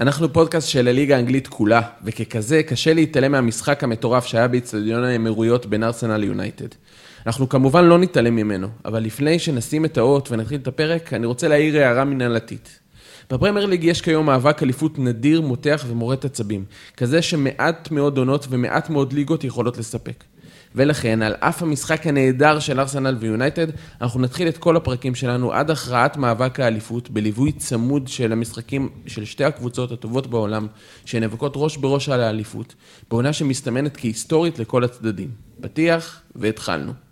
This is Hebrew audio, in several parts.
אנחנו פודקאסט של הליגה האנגלית כולה, וככזה קשה להתעלם מהמשחק המטורף שהיה באצטדיון האמירויות בין ארסנל ליונייטד. אנחנו כמובן לא נתעלם ממנו, אבל לפני שנשים את האות ונתחיל את הפרק, אני רוצה להעיר הערה מנהלתית. בפרמייר ליג יש כיום מאבק אליפות נדיר, מותח ומורט עצבים, כזה שמעט מאוד עונות ומעט מאוד ליגות יכולות לספק. ולכן, על אף המשחק הנהדר של ארסנל ויונייטד, אנחנו נתחיל את כל הפרקים שלנו עד הכרעת מאבק האליפות, בליווי צמוד של המשחקים של שתי הקבוצות הטובות בעולם, שנאבקות ראש בראש על האליפות, בעונה שמסתמנת כהיסטורית לכל הצדדים. פתיח, והתחלנו.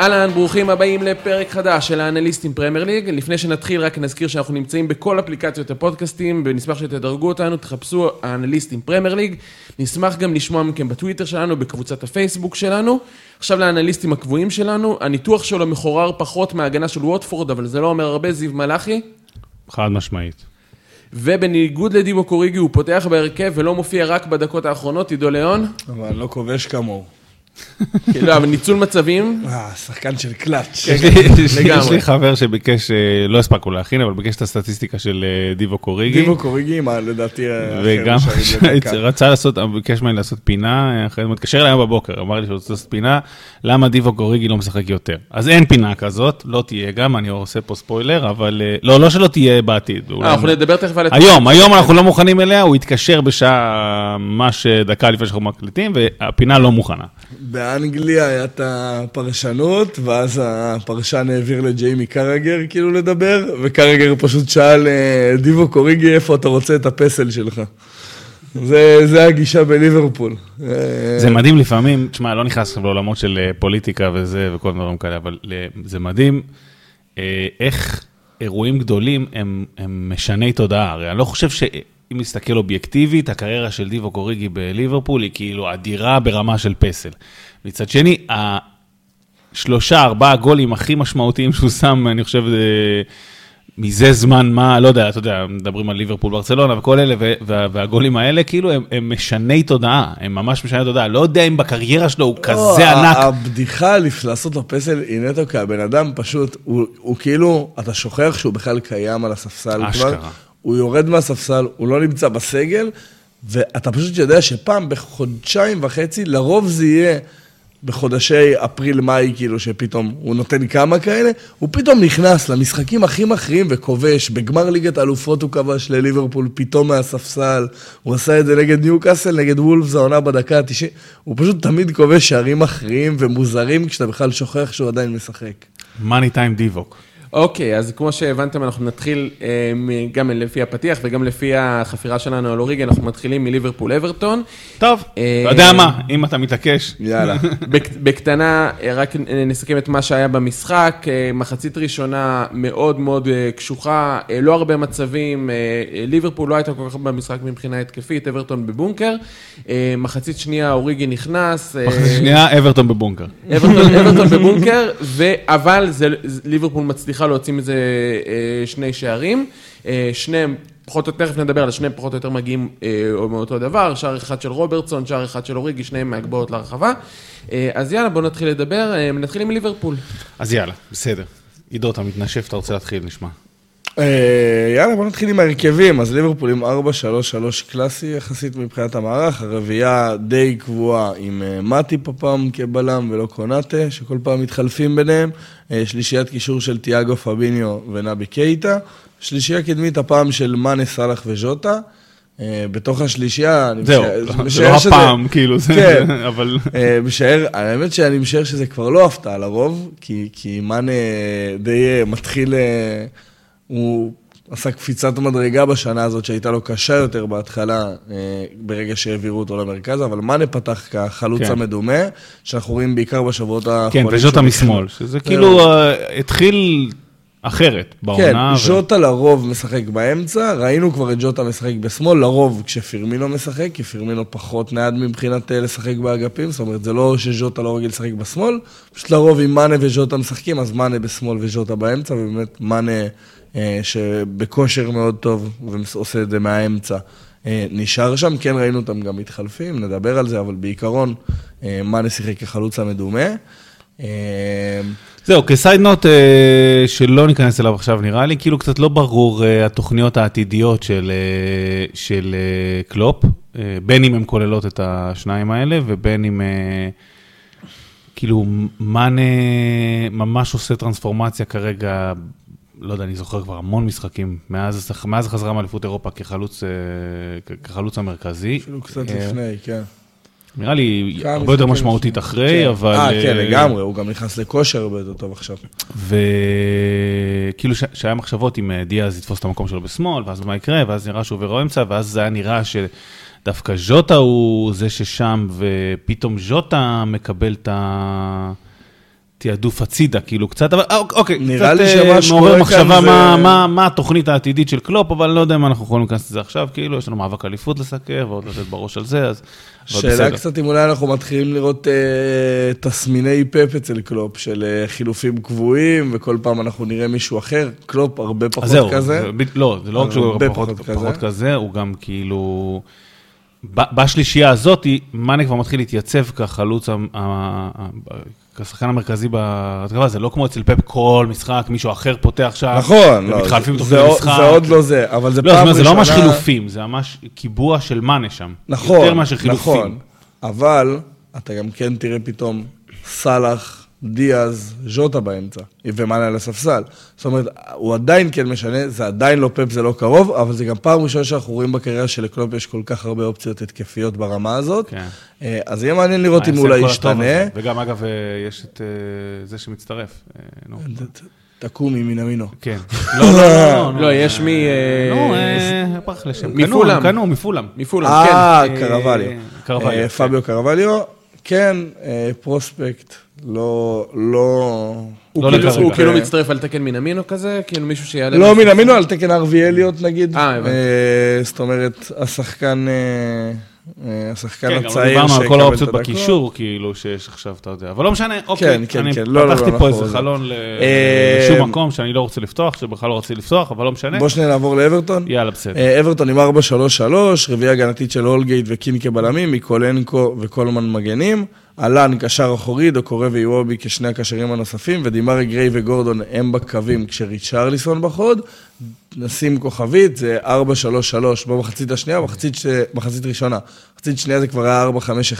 אהלן, ברוכים הבאים לפרק חדש של האנליסטים פרמייר ליג. לפני שנתחיל, רק נזכיר שאנחנו נמצאים בכל אפליקציות הפודקאסטים, ונשמח שתדרגו אותנו, תחפשו האנליסטים פרמייר ליג. נשמח גם לשמוע מכם בטוויטר שלנו, בקבוצת הפייסבוק שלנו. עכשיו לאנליסטים הקבועים שלנו, הניתוח שלו מחורר פחות מההגנה של ווטפורד, אבל זה לא אומר הרבה, זיו מלאכי. חד משמעית. ובניגוד לדיבו קוריגי, הוא פותח בהרכב ולא מופיע רק בדקות האחרונות, עידו ליאון. אבל לא כובש כמוהו. כאילו, אבל ניצול מצבים. אה, שחקן של קלאץ'. יש לי- יש לי- לי חבר שביקש, אה, לא הספקנו להכין, אבל ביקש את הסטטיסטיקה של אה, דיבו קוריגי. דיבו קוריגי, מה לדעתי... וגם שערים לדקה. רצה לעשות, ביקש ממני לעשות פינה, אחרי זה מתקשר אליי היום בבוקר, אמר לי שהוא רוצה לעשות פינה, למה דיבו קוריגי לא משחק יותר. אז אין פינה כזאת, לא תהיה גם, אני עושה פה ספוילר, אבל אה, לא, לא שלא תהיה בעתיד. אה, אנחנו נדבר תכף על... היום, היום אנחנו לא מוכנים אליה, הוא התקשר בשעה ממש דקה לפני שאנחנו מקליטים, והפינה לא מוכנה. באנגליה היה את הפרשנות, ואז הפרשן העביר לג'יימי קרגר כאילו לדבר, וקרגר פשוט שאל, אה, דיבו קוריגי, איפה אתה רוצה את הפסל שלך? זה, זה הגישה בליברפול. זה מדהים לפעמים, תשמע, לא נכנס עכשיו לעולמות של אה, פוליטיקה וזה וכל דברים כאלה, אבל אה, זה מדהים איך אירועים גדולים הם, הם משני תודעה. הרי אני לא חושב שאם נסתכל אובייקטיבית, הקריירה של דיבו קוריגי בליברפול היא כאילו אדירה ברמה של פסל. מצד שני, השלושה, ארבעה גולים הכי משמעותיים שהוא שם, אני חושב, אה, מזה זמן מה, לא יודע, אתה יודע, מדברים על ליברפול, ברצלונה וכל אלה, וה- והגולים האלה, כאילו, הם, הם משני תודעה, הם ממש משני תודעה. לא יודע אם בקריירה שלו הוא כזה לא, ענק. הבדיחה לעשות לו פסל היא נטו כי הבן אדם פשוט, הוא, הוא כאילו, אתה שוכח שהוא בכלל קיים על הספסל. אשכרה. הוא יורד מהספסל, הוא לא נמצא בסגל, ואתה פשוט יודע שפעם בחודשיים וחצי, לרוב זה יהיה בחודשי אפריל-מאי, כאילו, שפתאום הוא נותן כמה כאלה, הוא פתאום נכנס למשחקים הכי מכריעים וכובש. בגמר ליגת האלופות הוא כבש לליברפול פתאום מהספסל, הוא עשה את זה נגד ניוקאסל, נגד וולפס העונה בדקה ה-90. הוא פשוט תמיד כובש שערים מכריעים ומוזרים, כשאתה בכלל שוכח שהוא עדיין משחק. מאני טיים דיווק. אוקיי, אז כמו שהבנתם, אנחנו נתחיל אה, גם לפי הפתיח וגם לפי החפירה שלנו על אוריגי, אנחנו מתחילים מליברפול אברטון. טוב, אה, אתה יודע מה, אם אתה מתעקש. יאללה. בק- בקטנה, אה, רק נסכם את מה שהיה במשחק. מחצית ראשונה מאוד מאוד קשוחה, לא הרבה מצבים. ליברפול לא הייתה כל כך במשחק מבחינה התקפית, אברטון בבונקר. מחצית שנייה, אוריגי נכנס. מחצית שנייה, אברטון בבונקר. אברטון, בבונקר. אבל ליברפול מצליחה להוציא מזה אה, שני שערים. אה, שניהם, פחות או יותר, תכף נדבר על שניהם פחות או יותר מגיעים אה, מאותו דבר, שער אחד של רוברטסון, שער אחד של אוריגי, שניהם מהגבוהות להרחבה. אה, אז יאללה, בואו נתחיל לדבר, אה, נתחיל עם ליברפול. אז יאללה, בסדר. עידו, אתה מתנשף, אתה רוצה להתחיל, נשמע. אה, יאללה, בוא נתחיל עם ההרכבים. אז ליברפול עם 4-3-3 קלאסי יחסית מבחינת המערך. הרביעייה די קבועה עם אה, מאטיפ הפעם כבלם ולא קונאטה, שכל פעם מתחלפים ביניהם. אה, שלישיית קישור של תיאגו פביניו ונבי קייטה. שלישייה קדמית הפעם של מאנה, סאלח וז'וטה. אה, בתוך השלישייה, זהו, לא- זה לא הפעם, כאילו, זה, כן. אבל... אה, משער, האמת שאני משער שזה כבר לא הפתעה לרוב, כי, מאנה די מתחיל, הוא עשה קפיצת מדרגה בשנה הזאת שהייתה לו קשה יותר בהתחלה, אה, ברגע שהעבירו אותו למרכז, אבל מאנה פתח כחלוץ כן. המדומה, שאנחנו רואים בעיקר בשבועות כן, האחרונים. וז'וטה שהוא משמאל. שזה כאילו אה, התחיל אחרת כן, בעונה. ו- ז'וטה לרוב משחק באמצע, ראינו כבר את ג'וטה משחק בשמאל, לרוב כשפירמינו משחק, כי פירמינו פחות נייד מבחינת אה, לשחק באגפים, זאת אומרת, זה לא שז'וטה לא רגיל לשחק בשמאל, פשוט לרוב אם מאנה וז'וטה משחקים, אז מאנה בשמאל וז'וטה באמצע, ובאמת מאנה אה, שבכושר מאוד טוב ועושה את זה מהאמצע. אה, נשאר שם, כן ראינו אותם גם מתחלפים, נדבר על זה, אבל בעיקרון, אה, מאנה שיחק כחלוץ המדומה. אה, זהו, כסייד נוט שלא ניכנס אליו עכשיו נראה לי, כאילו קצת לא ברור אה, התוכניות העתידיות של, אה, של אה, קלופ, אה, בין אם הן כוללות את השניים האלה ובין אם... אה, כאילו, מאנה ממש עושה טרנספורמציה כרגע, לא יודע, אני זוכר כבר המון משחקים, מאז, מאז החזרה מאליפות אירופה כחלוץ, אה, כחלוץ המרכזי. אפילו קצת אה, לפני, כן. נראה לי הרבה יותר משמעותית. אחרי, כן. אבל... אה, כן, אה, לגמרי, הוא גם נכנס לכושר הרבה יותר טוב עכשיו. וכאילו ש- שהיה מחשבות אם אה, דיאז יתפוס את המקום שלו בשמאל, ואז מה יקרה, ואז נראה שהוא עובר אמצע, ואז זה היה נראה שדווקא ז'וטה הוא זה ששם, ופתאום ז'וטה מקבל את התעדוף הצידה, כאילו קצת, אבל אה, אוק- אוקיי, נראה קצת לי אה, שמה שקורה כאן מחשבה זה- מה, מה, מה התוכנית העתידית של קלופ, אבל לא יודע אם אנחנו יכולים להיכנס לזה עכשיו, כאילו יש לנו מאבק אליפות לסקר, ועוד לתת בראש על זה, אז... שאלה בסדר. קצת אם אולי אנחנו מתחילים לראות אה, תסמיני פפ אצל קלופ, של אה, חילופים קבועים, וכל פעם אנחנו נראה מישהו אחר. קלופ הרבה פחות זהו, כזה. זה ב- לא, זה לא רק שהוא פחות, פחות פחות, כזה. כזה, הוא גם כאילו... בשלישייה הזאת, מאנה כבר מתחיל להתייצב כחלוץ, כשחקן המרכזי בהתקפה, זה לא כמו אצל פפ כל משחק, מישהו אחר פותח שם, נכון, לא, ומתחלפים תוך זה, כדי זה, משחק. זה עוד לא זה, אבל זה לא, פעם אומרת, זה לא ממש ראשונה- חילופים, זה ממש קיבוע של מאנה שם. נכון, יותר מאשר חילופים. נכון, אבל אתה גם כן תראה פתאום סאלח, דיאז, ז'וטה באמצע, ומאנה על הספסל. זאת אומרת, הוא עדיין כן משנה, זה עדיין לא פפ, זה לא קרוב, אבל זה גם פעם ראשונה שאנחנו רואים בקריירה שלקלופ יש כל כך הרבה אופציות התקפיות ברמה הזאת. כן. אה, אז יהיה מעניין לראות אם אולי ישתנה. וגם, אגב, אה, יש את אה, זה שמצטרף. אה, נו. תקומי מן המינו. כן. לא, לא, לא, לא, יש מ... אה, נו, אה, ברח לשם. מפולאם. קנו. מפולאם, אה, כן. קרווליו. קרווליו, אה, כן. פביו קרווליו, כן, אה, פרוספקט, לא, לא... הוא לא כאילו-. הוא כאילו מצטרף על תקן מינמינו כזה? כאילו מישהו שיעלה... לא המינו, על תקן ארווי אליוט נגיד. אה, הבנתי. אה, זאת אומרת, השחקן, אה, אה, השחקן כן, גם לא הצעיר דיברנו על שיקבל כל את האופציות הדקות. בקישור, כאילו, שיש עכשיו, אתה יודע. אבל לא משנה, אוקיי. כן, אני כן, לא, לא, פתחתי לא, פה איזה חלון ל- אה, לשום מקום שאני לא רוצה לפתוח, שבכלל לא רציתי לפתוח, אבל לא משנה. בוא שניה נעבור לאברטון. יאללה, בסדר. אה, אברטון עם 4-3-3, רביעייה הגנתית של הולגייט וקינקה בלמים, מיקולנקו וקולמן מגנים. אהלן קשר אחורי, דוקורי ויוובי כשני הקשרים הנוספים, ודימרי גריי וגורדון הם בקווים כשריצ'רליסון בחוד. נשים כוכבית, זה 4-3-3 במחצית השנייה, מחצית, ש... מחצית ראשונה. מחצית שנייה זה כבר היה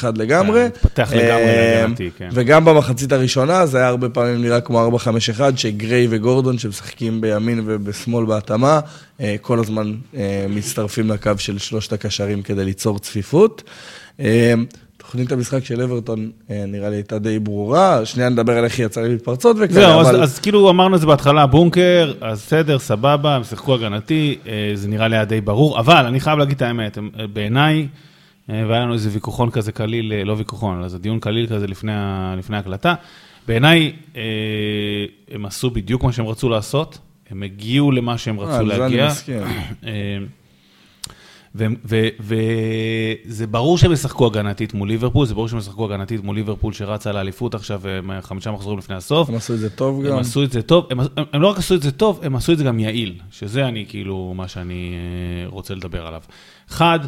4-5-1 לגמרי. כן, התפתח לגמרי אה, להגנתי, כן. וגם במחצית הראשונה זה היה הרבה פעמים נראה כמו 4-5-1, שגריי וגורדון שמשחקים בימין ובשמאל בהתאמה, אה, כל הזמן אה, מצטרפים לקו של שלושת הקשרים כדי ליצור צפיפות. אה, תוכנית המשחק של אברטון אה, נראה לי הייתה די ברורה, שנייה נדבר על איך היא יצאה להתפרצות וכאלה, זהו, אז, אבל... אז כאילו אמרנו את זה בהתחלה, בונקר, אז בסדר, סבבה, הם שיחקו הגנתי, אה, זה נראה לי היה די ברור, אבל אני חייב להגיד את האמת, אה, בעיניי, אה, והיה לנו איזה ויכוחון כזה קליל, אה, לא ויכוחון, אלא זה דיון קליל כזה לפני, לפני ההקלטה, בעיניי אה, הם עשו בדיוק מה שהם רצו לעשות, הם הגיעו למה שהם רצו על זה אני להגיע. וזה ברור שהם ישחקו הגנתית מול ליברפול, זה ברור שהם ישחקו הגנתית מול ליברפול שרצה לאליפות עכשיו אה, חמישה מחזורים לפני הסוף. הם עשו את זה טוב הם גם. עשו את זה טוב, הם, הם, הם לא רק עשו את זה טוב, הם עשו את זה גם יעיל, שזה אני כאילו, מה שאני אה, רוצה לדבר עליו. אחד,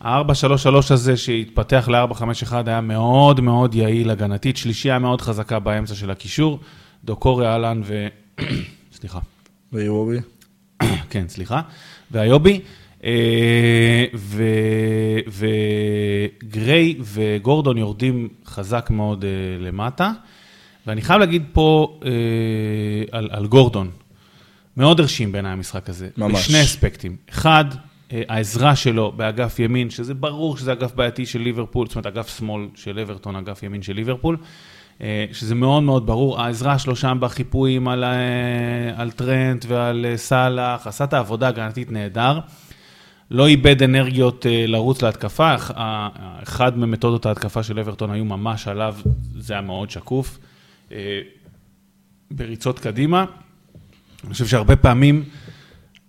ה-4-3-3 הזה שהתפתח ל-4-5-1 היה מאוד מאוד יעיל הגנתית, שלישייה מאוד חזקה באמצע של הקישור, דוקורי אהלן ו... סליחה. ויוובי. כן, סליחה, והיובי, וגריי וגורדון יורדים חזק מאוד אה, למטה, ואני חייב להגיד פה אה, על, על גורדון, מאוד הרשים בעיניי המשחק הזה, ממש. בשני אספקטים. אחד, אה, העזרה שלו באגף ימין, שזה ברור שזה אגף בעייתי של ליברפול, זאת אומרת, אגף שמאל של אברטון, אגף ימין של ליברפול, אה, שזה מאוד מאוד ברור, העזרה שלו שם בחיפויים על, אה, על טרנט ועל אה, סאלח, עשה את העבודה הגנתית נהדר. לא איבד אנרגיות אה, לרוץ להתקפה, אחד ממתודות ההתקפה של אברטון היו ממש עליו, זה היה מאוד שקוף. אה, בריצות קדימה. אני חושב שהרבה פעמים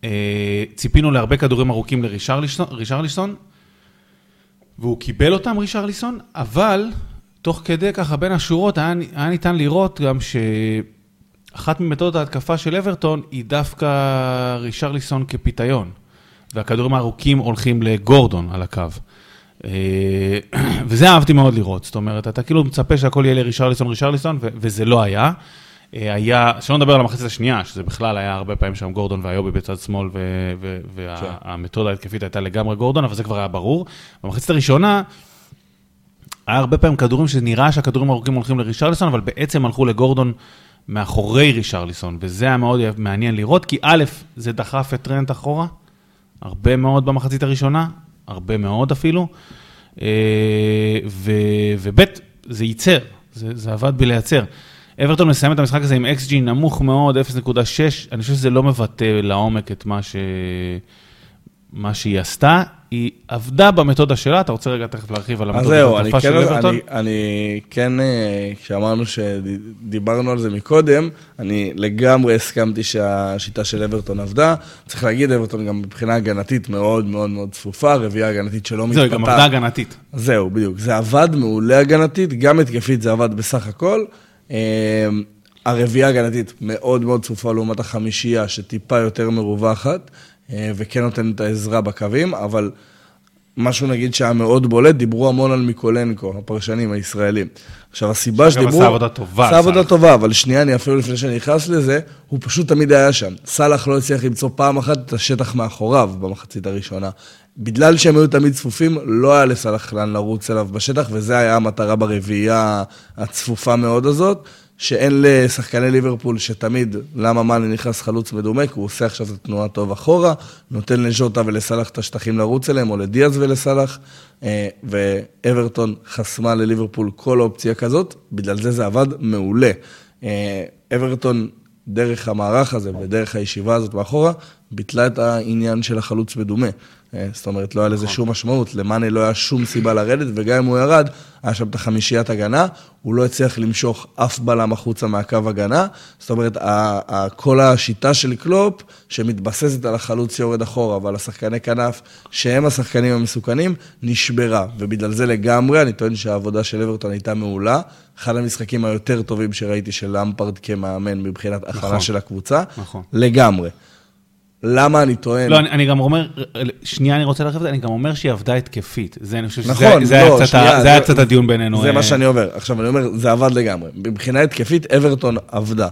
אה, ציפינו להרבה כדורים ארוכים לרישרליסון, רישרליסון, והוא קיבל אותם, רישרליסון, אבל תוך כדי ככה בין השורות היה, היה ניתן לראות גם אחת ממתודות ההתקפה של אברטון היא דווקא רישרליסון כפיתיון, והכדורים הארוכים הולכים לגורדון על הקו. אה, וזה אהבתי מאוד לראות, זאת אומרת, אתה כאילו מצפה שהכל יהיה לרישרליסון, רישרליסון, וזה לא היה. אה, היה, שלא נדבר על המחצית השנייה, שזה בכלל היה הרבה פעמים שם גורדון והיובי בצד שמאל, והמתודה ההתקפית הייתה לגמרי גורדון, אבל זה כבר היה ברור. במחצית הראשונה, היה הרבה פעמים כדורים שנראה שהכדורים הארוכים הולכים לרישרליסון, אבל בעצם הלכו לגורדון מאחורי רישרליסון, וזה היה מאוד מעניין לראות, כי א', זה דחף את טרנט אחורה, הרבה מאוד במחצית הראשונה, הרבה מאוד אפילו, אה, וב', זה ייצר, זה, זה עבד בלייצר. אברטון מסיים את המשחק הזה עם XG נמוך מאוד, 0.6, אני חושב שזה לא מבטא לעומק את מה, ש... מה שהיא עשתה. היא עבדה במתודה שלה, אתה רוצה רגע תכף להרחיב על המתודה של ההתקפה של אברטון? אני, אני כן, אה, כשאמרנו שדיברנו על זה מקודם, אני לגמרי הסכמתי שהשיטה של אברטון עבדה. צריך להגיד, אברטון גם מבחינה הגנתית מאוד מאוד מאוד צפופה, רביעייה הגנתית שלא מתפתחת. זהו, גם עבדה הגנתית. זהו, בדיוק. זה עבד מעולה הגנתית, גם התקפית זה עבד בסך הכל. אה, הרביעייה הגנתית מאוד מאוד צפופה לעומת החמישייה, שטיפה יותר מרווחת. אה, וכן נותן את העזרה בקווים, אבל משהו נגיד שהיה מאוד בולט, דיברו המון על מיקולנקו, הפרשנים הישראלים. עכשיו, הסיבה שדיברו... עשה עבודה טובה. עשה עבודה טובה, אבל שנייה, אני אפילו לפני שאני נכנס לזה, הוא פשוט תמיד היה שם. סאלח לא הצליח למצוא פעם אחת את השטח מאחוריו במחצית הראשונה. בגלל שהם היו תמיד צפופים, לא היה לסאלח לאן לרוץ אליו בשטח, וזה היה המטרה ברביעייה הצפופה מאוד הזאת. שאין לשחקני ליברפול שתמיד, למה מאני נכנס חלוץ מדומה? כי הוא עושה עכשיו את התנועה טוב אחורה, נותן לז'וטה ולסלח את השטחים לרוץ אליהם, או לדיאז ולסלח, אה, ואברטון חסמה לליברפול כל אופציה כזאת, בגלל זה זה עבד מעולה. אה, אברטון, דרך המערך הזה ודרך הישיבה הזאת מאחורה, ביטלה את העניין של החלוץ מדומה. אה, זאת אומרת, לא היה לזה נכון. שום משמעות, למאנה לא היה שום סיבה לרדת, וגם אם הוא ירד, היה שם את החמישיית הגנה, הוא לא הצליח למשוך אף בלם החוצה מהקו הגנה. זאת אומרת, כל השיטה של קלופ, שמתבססת על החלוץ שיורד אחורה ועל השחקני כנף, שהם השחקנים המסוכנים, נשברה. ובגלל זה לגמרי, אני טוען שהעבודה של אברטון הייתה מעולה. אחד המשחקים היותר טובים שראיתי של למפרד כמאמן מבחינת הכנה נכון. של הקבוצה. נכון. לגמרי. למה אני טוען? לא, אני, אני גם אומר, שנייה אני רוצה להרחיב את זה, אני גם אומר שהיא עבדה התקפית. זה, אני חושב שזה נכון, זה, לא, זה שנייה, זה היה קצת הדיון בינינו. זה מה אה. שאני אומר. עכשיו, אני אומר, זה עבד לגמרי. מבחינה התקפית, אברטון עבדה.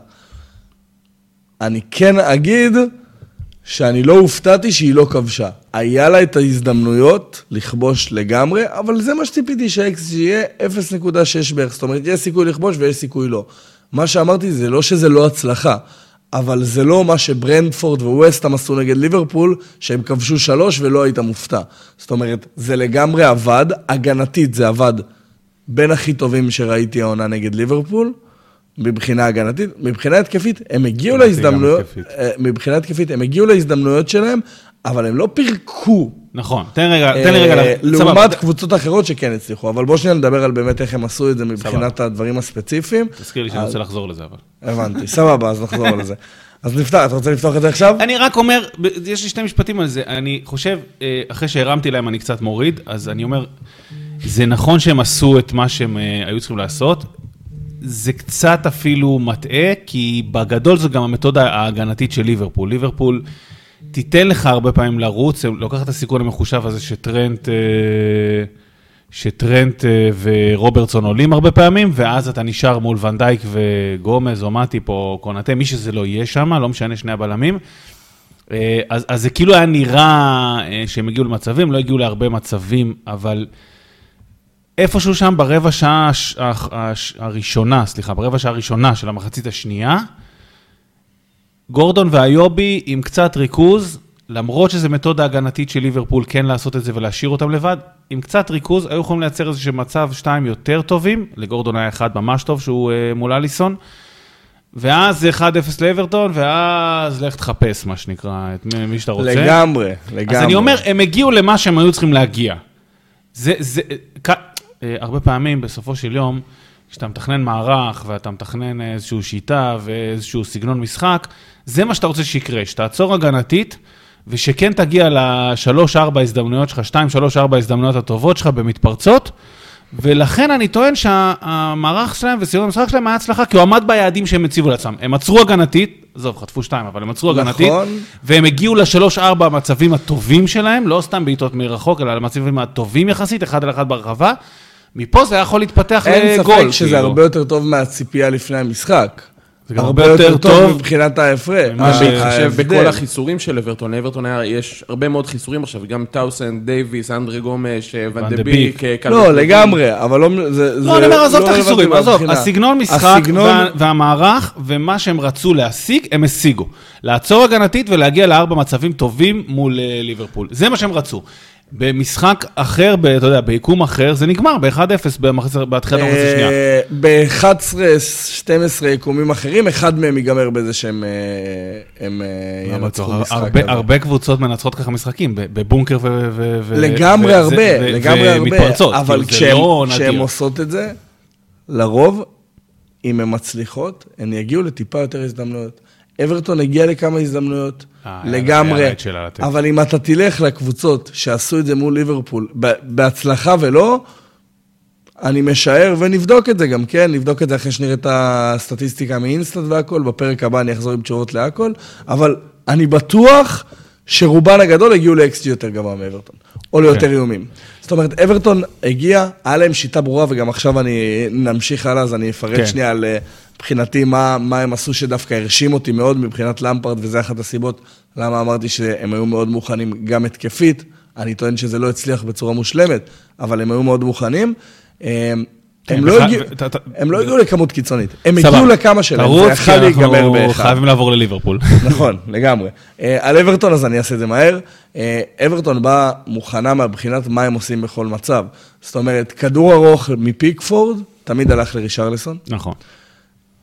אני כן אגיד שאני לא הופתעתי שהיא לא כבשה. היה לה את ההזדמנויות לכבוש לגמרי, אבל זה מה שציפיתי שהאקס יהיה 0.6 בערך. זאת אומרת, יש סיכוי לכבוש ויש סיכוי לא. מה שאמרתי זה לא שזה לא הצלחה. אבל זה לא מה שברנדפורד וווסטהאם עשו נגד ליברפול, שהם כבשו שלוש ולא היית מופתע. זאת אומרת, זה לגמרי עבד, הגנתית זה עבד בין הכי טובים שראיתי העונה נגד ליברפול, מבחינה הגנתית. מבחינה התקפית, הם הגיעו להזדמנויות, אה, מבחינה התקפית, הם הגיעו להזדמנויות שלהם, אבל הם לא פירקו. נכון, תן רגע, תן לי רגע, אה, לעומת קבוצות אחרות שכן הצליחו, אבל בוא שנייה נדבר על באמת איך הם עשו את זה מבחינת הדברים הספציפיים. תזכיר לי שאני רוצה לחזור לזה, אבל. הבנתי, סבבה, אז נחזור לזה. אז נפתח, אתה רוצה לפתוח את זה עכשיו? אני רק אומר, יש לי שני משפטים על זה. אני חושב, אה, אחרי שהרמתי להם אני קצת מוריד, אז אני אומר, זה נכון שהם עשו את מה שהם אה, היו צריכים לעשות. זה קצת אפילו מטעה, כי בגדול זו גם המתודה ההגנתית של ליברפול. ליברפול... תיתן לך הרבה פעמים לרוץ, לוקח את הסיכון המחושב הזה שטרנט, אה, שטרנט אה, ורוברטסון עולים הרבה פעמים, ואז אתה נשאר מול ונדייק וגומז או מאטיפ או קונאטה, מי שזה לא יהיה שם, לא משנה שני הבלמים. אה, אז, אז זה כאילו היה נראה שהם הגיעו למצבים, לא הגיעו להרבה מצבים, אבל איפשהו שם ברבע שעה הראשונה, סליחה, ברבע שעה הראשונה של המחצית השנייה, גורדון ואיובי עם קצת ריכוז, למרות שזו מתודה הגנתית של ליברפול כן לעשות את זה ולהשאיר אותם לבד, עם קצת ריכוז היו יכולים לייצר איזשהו מצב שתיים יותר טובים, לגורדון היה אחד ממש טוב שהוא uh, מול אליסון, ואז זה 1-0 לאברטון, ואז לך תחפש מה שנקרא, את מי שאתה רוצה. לגמרי, לגמרי. אז אני אומר, הם הגיעו למה שהם היו צריכים להגיע. זה, זה, כ... אה, הרבה פעמים בסופו של יום, כשאתה מתכנן מערך ואתה מתכנן איזושהי שיטה ואיזשהו סגנון משחק, זה מה שאתה רוצה שיקרה, שתעצור הגנתית, ושכן תגיע לשלוש-ארבע הזדמנויות שלך, שתיים, שלוש, ארבע הזדמנויות הטובות שלך במתפרצות, ולכן אני טוען שהמערך שלהם וסיום המשחק שלהם היה הצלחה, כי הוא עמד ביעדים שהם הציבו לעצמם. הם עצרו הגנתית, עזוב, חטפו שתיים, אבל הם עצרו נכון. הגנתית, והם הגיעו לשלוש-ארבע המצבים הטובים שלהם, לא סתם בעיטות מרחוק, אלא למצבים הטובים יחסית, אחד על אחד ברחבה. מפה זה היה יכול להתפתח לגול. אין ספק שזה כאילו. הרבה יותר טוב מהציפייה לפני המשחק. זה גם הרבה יותר טוב מבחינת ההפרש. מה מה ש- בהתחשב ההבדל. בכל החיסורים של אברטון, לאברטון היה, יש הרבה מאוד חיסורים עכשיו, גם טאונסנד, דייוויס, אנדרי גומש, אה, ון ון דה דה ביק. ביק, אה, לא. לגמרי, אבל לא... זה- זה לא, אני אומר, עזוב לא את החיסורים, עזוב. הסגנון משחק הסגנון- וה- והמערך ומה שהם רצו להשיג, הם השיגו. לעצור הגנתית ולהגיע לארבע מצבים טובים מול אה, ליברפול. זה מה שהם רצו. במשחק אחר, ב- אתה יודע, ביקום אחר, זה נגמר ב-1-0 במחצית- בתחילת המחצית השנייה. אה, ב-11-12 יקומים אחרים, אחד מהם ייגמר בזה שהם אה, אה, לא ינצחו משחק. הרבה-. הרבה קבוצות מנצחות ככה משחקים, בבונקר ו... ו- לגמרי הרבה, לגמרי הרבה. ומתפרצות, אבל כאילו, לא כשהן נדיר. עושות את זה, לרוב, אם הן מצליחות, הן יגיעו לטיפה יותר הזדמנויות. אברטון הגיע לכמה הזדמנויות, אה, לגמרי. אבל אם אתה תלך לקבוצות שעשו את זה מול ליברפול, בהצלחה ולא, אני משער, ונבדוק את זה גם, כן? נבדוק את זה אחרי שנראה את הסטטיסטיקה מאינסטנט והכל, בפרק הבא אני אחזור עם תשובות להכל, אבל אני בטוח שרובן הגדול הגיעו ל-XG יותר גבוה מאברטון, או ליותר איומים. זאת אומרת, אברטון הגיע, היה להם שיטה ברורה, וגם עכשיו אני נמשיך הלאה, אז אני אפרט כן. שנייה על אה, מבחינתי מה, מה הם עשו שדווקא הרשים אותי מאוד מבחינת למפרד, וזה אחת הסיבות למה אמרתי שהם היו מאוד מוכנים גם התקפית. אני טוען שזה לא הצליח בצורה מושלמת, אבל הם היו מאוד מוכנים. כן, הם לא הגיעו- הם לא הגיעו לכמות קיצונית, הם. הגיעו לכמה שלהם, זה כי להיגמר אנחנו באחד. חייבים לעבור לליברפול. נכון, לגמרי. אה, על אברטון, אז אני אעשה את זה מהר. אה, אברטון באה מוכנה מבחינת מה הם עושים בכל מצב. זאת אומרת, כדור ארוך מפיקפורד, תמיד הלך לרישרלסון. נכון.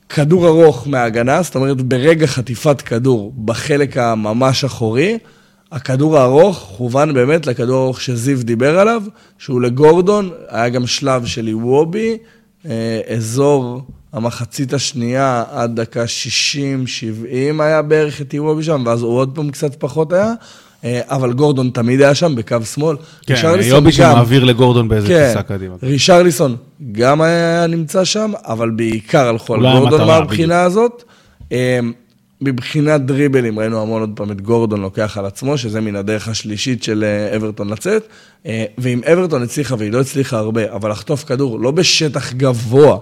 כדור ארוך מההגנה, זאת אומרת, ברגע חטיפת כדור בחלק הממש אחורי, הכדור הארוך כוון באמת לכדור הארוך שזיו דיבר עליו, שהוא לגורדון, היה גם שלב של איוובי, אה, אזור המחצית השנייה עד דקה 60-70 היה בערך את איוובי שם, ואז הוא עוד פעם קצת פחות היה, אה, אבל גורדון תמיד היה שם בקו שמאל. כן, יובי גם- שמעביר לגורדון באיזה כן, טיסה קדימה. רישרליסון גם היה נמצא שם, אבל בעיקר הלכו על גורדון מהבחינה הזאת. מבחינת דריבלים, ראינו המון עוד פעם את גורדון לוקח על עצמו, שזה מן הדרך השלישית של אה, אברטון לצאת. אה, ואם אברטון הצליחה, והיא לא הצליחה הרבה, אבל לחטוף כדור לא בשטח גבוה,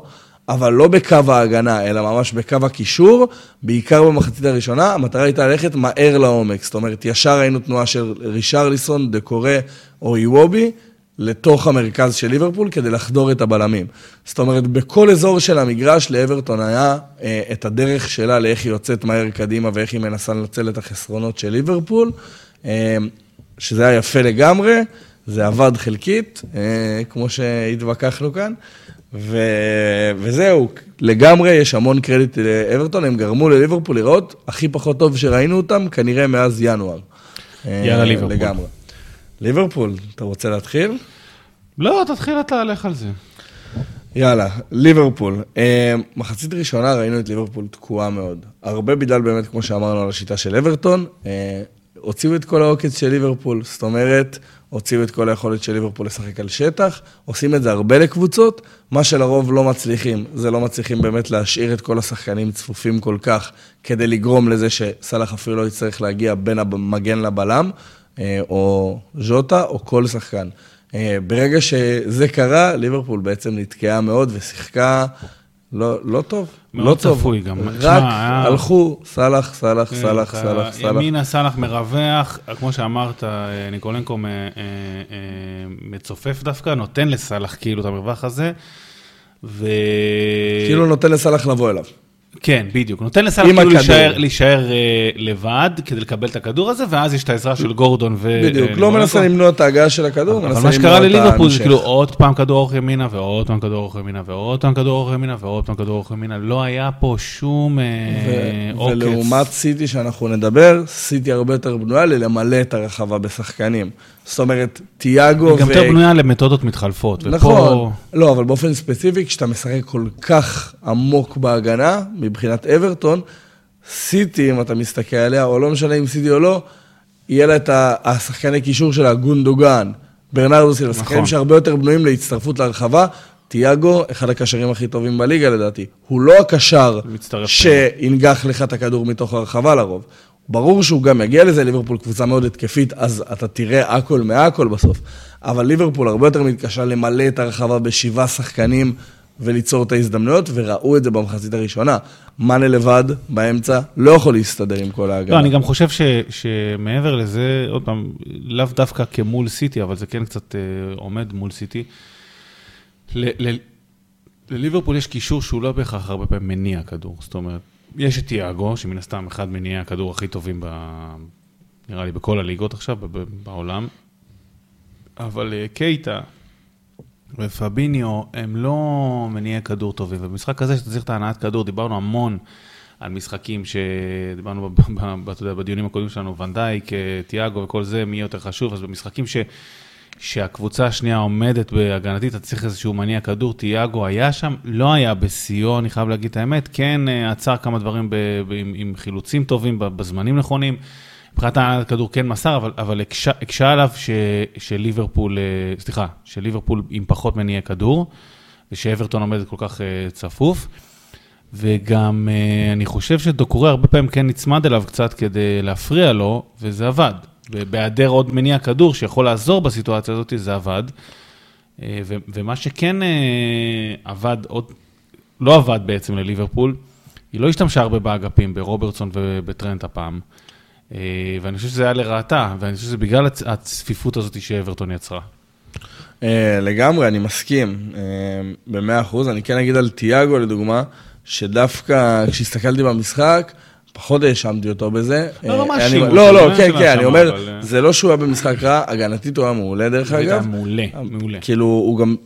אבל לא בקו ההגנה, אלא ממש בקו הקישור, בעיקר במחצית הראשונה, המטרה הייתה ללכת מהר לעומק. זאת אומרת, ישר ראינו תנועה של רישרליסון, דקורה או איוובי, לתוך המרכז של ליברפול כדי לחדור את הבלמים. זאת אומרת, בכל אזור של המגרש לאברטון היה אה, את הדרך שלה לאיך היא יוצאת מהר קדימה ואיך היא מנסה לנצל את החסרונות של ליברפול, אה, שזה היה יפה לגמרי, זה עבד חלקית, אה, כמו שהתווכחנו כאן, ו... וזהו, לגמרי יש המון קרדיט לאברטון, הם גרמו לליברפול לראות הכי פחות טוב שראינו אותם, כנראה מאז ינואר. אה, יאללה, ליברפול. לגמרי. ליברפול, אתה רוצה להתחיל? לא, תתחיל אתה, לך על זה. יאללה, ליברפול. אה, מחצית ראשונה ראינו את ליברפול תקועה מאוד. הרבה בגלל באמת, כמו שאמרנו, על השיטה של אברטון. אה, הוציאו את כל העוקץ של ליברפול, זאת אומרת, הוציאו את כל היכולת של ליברפול לשחק על שטח. עושים את זה הרבה לקבוצות, מה שלרוב לא מצליחים. זה לא מצליחים באמת להשאיר את כל השחקנים צפופים כל כך, כדי לגרום לזה שסאלח אפילו לא יצטרך להגיע בין המגן לבלם, או ז'וטה, או כל שחקן. אה, ברגע שזה קרה, ליברפול בעצם נתקעה מאוד ושיחקה לא, לא טוב. לא טוב. צפוי גם. רק היה- הלכו, סאלח, סאלח, כן, סאלח, סאלח, סאלח. ימינה סאלח מרווח, כמו שאמרת, אה, ניקולנקו אה, אה, מצופף דווקא, נותן לסאלח כאילו את המרווח הזה. ו... כאילו נותן לסאלח לבוא אליו. כן, בדיוק. נותן לסאלח כאילו. להישאר, להישאר אה, לבד כדי לקבל את הכדור הזה, ואז יש את העזרה של גורדון ו... בדיוק, אה, לא ניקולנקו. מנסה למנוע את ההגעה של הכדור, אבל מנסה מה שקרה למנוע את לליברפול זה ההמשך. כאילו עוד פעם כדור אורך ימינה, ועוד פעם כדור אורך ימינה, ועוד פעם כדור אורך ימינה, ועוד פעם כדור אורך ימינה. לא היה פה שום אה, ו- עוקץ. ולעומת סיטי שאנחנו נדבר, סיטי הרבה יותר בנויה ללמלא את הרחבה בשחקנים. זאת אומרת, תיאגו היא גם יותר בנויה למתודות מתחלפות. נכון. לא, אבל באופן ספציפי, כשאתה משחק כל כך עמוק בהגנה, מבחינת אברטון, סיטי, אם אתה מסתכל עליה, או לא משנה אם סיטי או לא, יהיה לה את השחקני קישור שלה, גונדוגן ברנרדו סילבה, נכון. שחקנים שהרבה יותר בנויים להצטרפות להרחבה. תיאגו, אחד הקשרים הכי טובים בליגה לדעתי. הוא לא הקשר מצטרף שינגח לך את הכדור מתוך הרחבה לרוב. ברור שהוא גם יגיע לזה, ליברפול קבוצה מאוד התקפית, אז אתה תראה הכל מהכל בסוף. אבל ליברפול הרבה יותר מתקשה למלא את הרחבה בשבעה שחקנים וליצור את ההזדמנויות, וראו את זה במחצית הראשונה. מאנה לבד, באמצע, לא יכול להסתדר עם כל ההגנה. לא, אני גם חושב ש, שמעבר לזה, עוד פעם, לאו דווקא כמול סיטי, אבל זה כן קצת אה, עומד מול סיטי. ל, ל, לליברפול יש קישור שהוא לא בהכרח הרבה פעמים מניע כדור. זאת אומרת, יש את תיאגו, שמן הסתם אחד מניעי הכדור הכי טובים, ב, נראה לי, בכל הליגות עכשיו, ב, ב, בעולם. אבל אה, קייטה ופביניו הם לא מניעי כדור טובים. ובמשחק הזה שאתה צריך את ההנעת כדור, דיברנו המון על משחקים שדיברנו, ב- ב- ב- אתה יודע, בדיונים הקודמים שלנו, ונדייק, אה, תיאגו וכל זה, מי יותר חשוב, אז במשחקים ש... שהקבוצה השנייה עומדת בהגנתית, אתה צריך איזשהו מניע כדור, תיאגו היה שם, לא היה בשיאו, אני חייב להגיד את האמת, כן אה, עצר כמה דברים ב, ב, עם, עם חילוצים טובים, בזמנים נכונים. מבחינת הכדור כן מסר, אבל, אבל הקשה, הקשה עליו ש, שליברפול, אה, סליחה, שליברפול עם פחות מניע כדור, ושאברטון עומדת כל כך אה, צפוף. וגם אה, אני חושב שדוקורי הרבה פעמים כן נצמד אליו קצת כדי להפריע לו, וזה עבד. ובהיעדר עוד מניע כדור שיכול לעזור בסיטואציה הזאת, זה עבד. ו- ומה שכן עבד עוד, לא עבד בעצם לליברפול, היא לא השתמשה הרבה באגפים, ברוברטסון ובטרנט הפעם. אה, ואני חושב שזה היה לרעתה, ואני חושב שזה בגלל הצ- הצפיפות הזאת שאברטון יצרה. אה, לגמרי, אני מסכים, אה, במאה אחוז. אני כן אגיד על תיאגו, לדוגמה, שדווקא כשהסתכלתי במשחק, פחות האשמתי אותו בזה. לא, לא מאשים לא, לא, לא כן, כן, אני אומר. זה לא שהוא היה במשחק רע, הגנתית הוא היה מעולה, דרך זה היה אגב. מעולה, מעולה. כאילו, הוא גם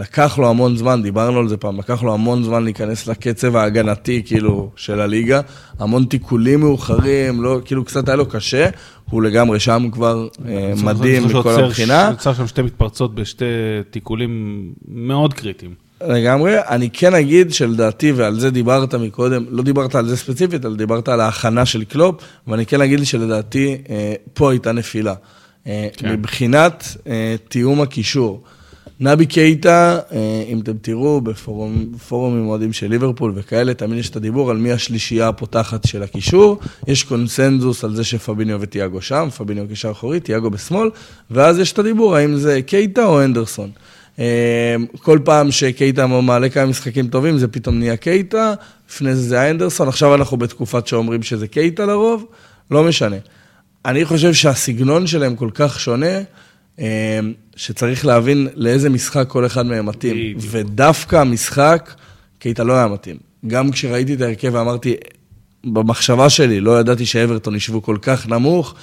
לקח לו המון זמן, דיברנו על זה פעם, לקח לו המון זמן להיכנס לקצב ההגנתי, כאילו, של הליגה. המון תיקולים מאוחרים, לא, כאילו, קצת היה לו קשה. הוא לגמרי שם כבר, אה, מדהים מכל הבחינה. יצר שם שתי מתפרצות בשתי תיקולים מאוד קריטיים. לגמרי. אני כן אגיד שלדעתי, ועל זה דיברת מקודם, לא דיברת על זה ספציפית, אלא דיברת על ההכנה של קלופ, ואני כן אגיד שלדעתי, אה, פה הייתה נפילה. אה, כן. מבחינת תיאום הקישור. נבי קייטה, אה, אם אתם תראו בפורום- בפורומים אוהדים של ליברפול וכאלה, תמיד יש את הדיבור על מי השלישייה הפותחת של הקישור. יש קונסנזוס על זה שפביניו ותיאגו שם, פביניו קישר אחורי, תיאגו בשמאל, ואז יש את הדיבור האם זה קייטה או הנדרסון. אה, כל פעם שקייטה מעלה כמה משחקים טובים, זה פתאום נהיה קייטה, לפני זה זה היה הנדרסון, עכשיו אנחנו בתקופת שאומרים שזה קייטה לרוב, לא משנה. אני חושב שהסגנון שלהם כל כך שונה, שצריך להבין לאיזה משחק כל אחד מהם מתאים. בדיוק. ודווקא המשחק, קייטה לא היה מתאים. גם כשראיתי את ההרכב ואמרתי, במחשבה שלי, לא ידעתי שאברטון ישבו כל כך נמוך,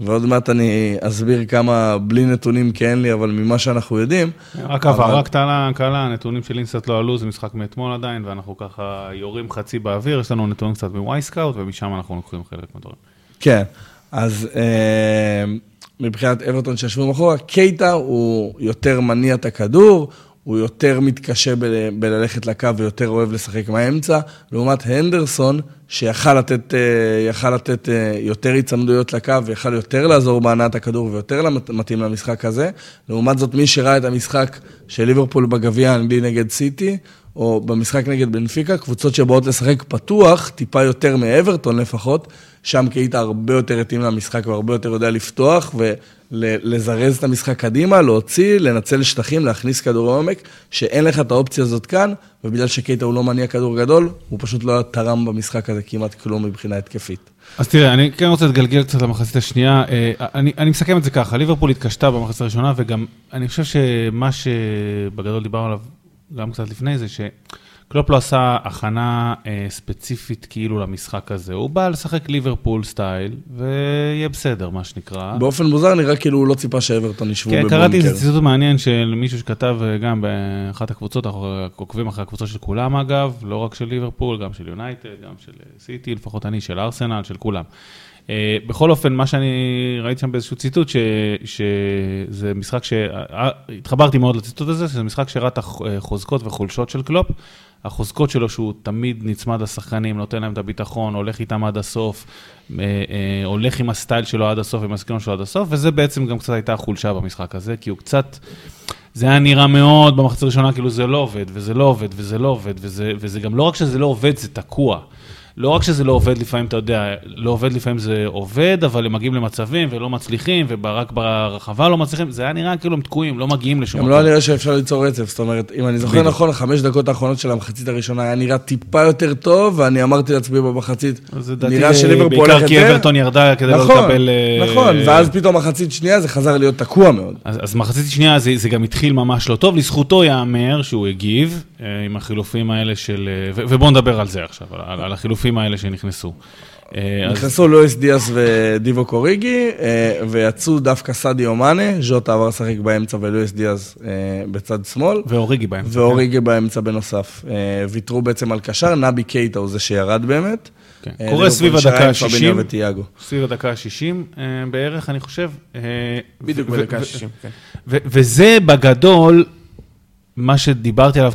ועוד מעט אני אסביר כמה בלי נתונים כי אין לי, אבל ממה שאנחנו יודעים. רק אבל- הבהרה קטנה, קלה, הנתונים של אינסטאט לא עלו, זה משחק מאתמול עדיין, ואנחנו ככה יורים חצי באוויר, יש לנו נתונים קצת מ-Wyscout, ומשם אנחנו לוקחים חלק מהדברים. כן, אז אה, מבחינת אברטון שישבו מאחורה, קייטה הוא יותר מניע את הכדור, הוא יותר מתקשה ב- בללכת לקו ויותר אוהב לשחק מהאמצע, לעומת הנדרסון, שיכל לתת, אה, לתת אה, יותר הצמדויות לקו ויכל יותר לעזור בהנעת הכדור ויותר מתאים למשחק הזה. לעומת זאת, מי שראה את המשחק של ליברפול בגביע האנגלי נגד סיטי, או במשחק נגד בנפיקה, קבוצות שבאות לשחק פתוח, טיפה יותר מאברטון לפחות, שם קייטה הרבה יותר התאים למשחק והרבה יותר יודע לפתוח ולזרז את המשחק קדימה, להוציא, לנצל שטחים, להכניס כדור עומק, שאין לך את האופציה הזאת כאן, ובגלל שקייטה הוא לא מניע כדור גדול, הוא פשוט לא תרם במשחק הזה כמעט כלום מבחינה התקפית. אז תראה, אני כן רוצה להתגלגל קצת למחצית השנייה. אה, אני, אני מסכם את זה ככה, ליברפול התקשתה במחצית הראשונה, וגם אני חושב שמה שבגדול דיברנו עליו גם קצת לפני זה, שקלופ לא עשה הכנה אה, ספציפית כאילו למשחק הזה. הוא בא לשחק ליברפול style, ויהיה בסדר, מה שנקרא. באופן מוזר נראה כאילו הוא לא ציפה שאברטון ישבו כן, בבונקר. קראתי איזה ציטוט מעניין של מישהו שכתב אה, גם באחת הקבוצות, אנחנו עוקבים אחרי הקבוצות של כולם אגב, לא רק של ליברפול, גם של יונייטד, גם של אה, סיטי, לפחות אני, של ארסנל, של כולם. אה, בכל אופן, מה שאני ראיתי שם באיזשהו ציטוט, ש- שזה משחק ש... אה, התחברתי מאוד לציטוט הזה, שזה משחק שהראה את החוזקות וחולשות של קלופ, החוזקות שלו שהוא תמיד נצמד לשחקנים, נותן להם את הביטחון, הולך איתם עד הסוף, אה, אה, הולך עם הסטייל שלו עד הסוף, עם הסגנון שלו עד הסוף, וזה בעצם גם קצת הייתה החולשה במשחק הזה, כי הוא קצת... זה היה נראה מאוד במחצית הראשונה, כאילו זה לא עובד, וזה לא עובד, וזה לא עובד, וזה, וזה גם לא רק שזה לא עובד, זה תקוע. לא רק שזה לא עובד לפעמים, אתה יודע, לא עובד לפעמים זה עובד, אבל הם מגיעים למצבים ולא מצליחים, ורק ברחבה לא מצליחים, זה היה נראה כאילו הם תקועים, לא מגיעים לשום גם לא נראה שאפשר ליצור רצף, זאת אומרת, אם אני זוכר נכון, חמש דקות האחרונות של המחצית הראשונה היה נראה טיפה יותר טוב, ואני אמרתי לעצמי במחצית, נראה שליברפול הולך זה. בעיקר כי אברטון ירדה כדי לא נכון, לקבל... נכון, ואז פתאום מחצית שנייה זה חזר להיות תקוע מאוד. אז, מחצית שנייה זה, גם התחיל ממש לא טוב, לזכותו ייאמר שהוא הגיב אה, עם החילופים האלה של... אה, ובואו נדבר על זה עכשיו, על, על החילופים האלה שנכנסו. נכנסו. נכנסו לואיס דיאס ודיבו קוריגי, אה, ויצאו דווקא סעדיו מאנה, ז'וטה עבר לשחק באמצע ולואיס דיאס אה, בצד שמאל. ואוריגי באמצע. ואוריגי כן. באמצע בנוסף. אה, ויתרו בעצם על קשר, נבי קייטה הוא זה שירד באמת. כן. קורה סביב הדקה ה-60, סביב הדקה ה-60 בערך, אני חושב. בדיוק בדקה ה-60, כן. וזה בגדול מה שדיברתי עליו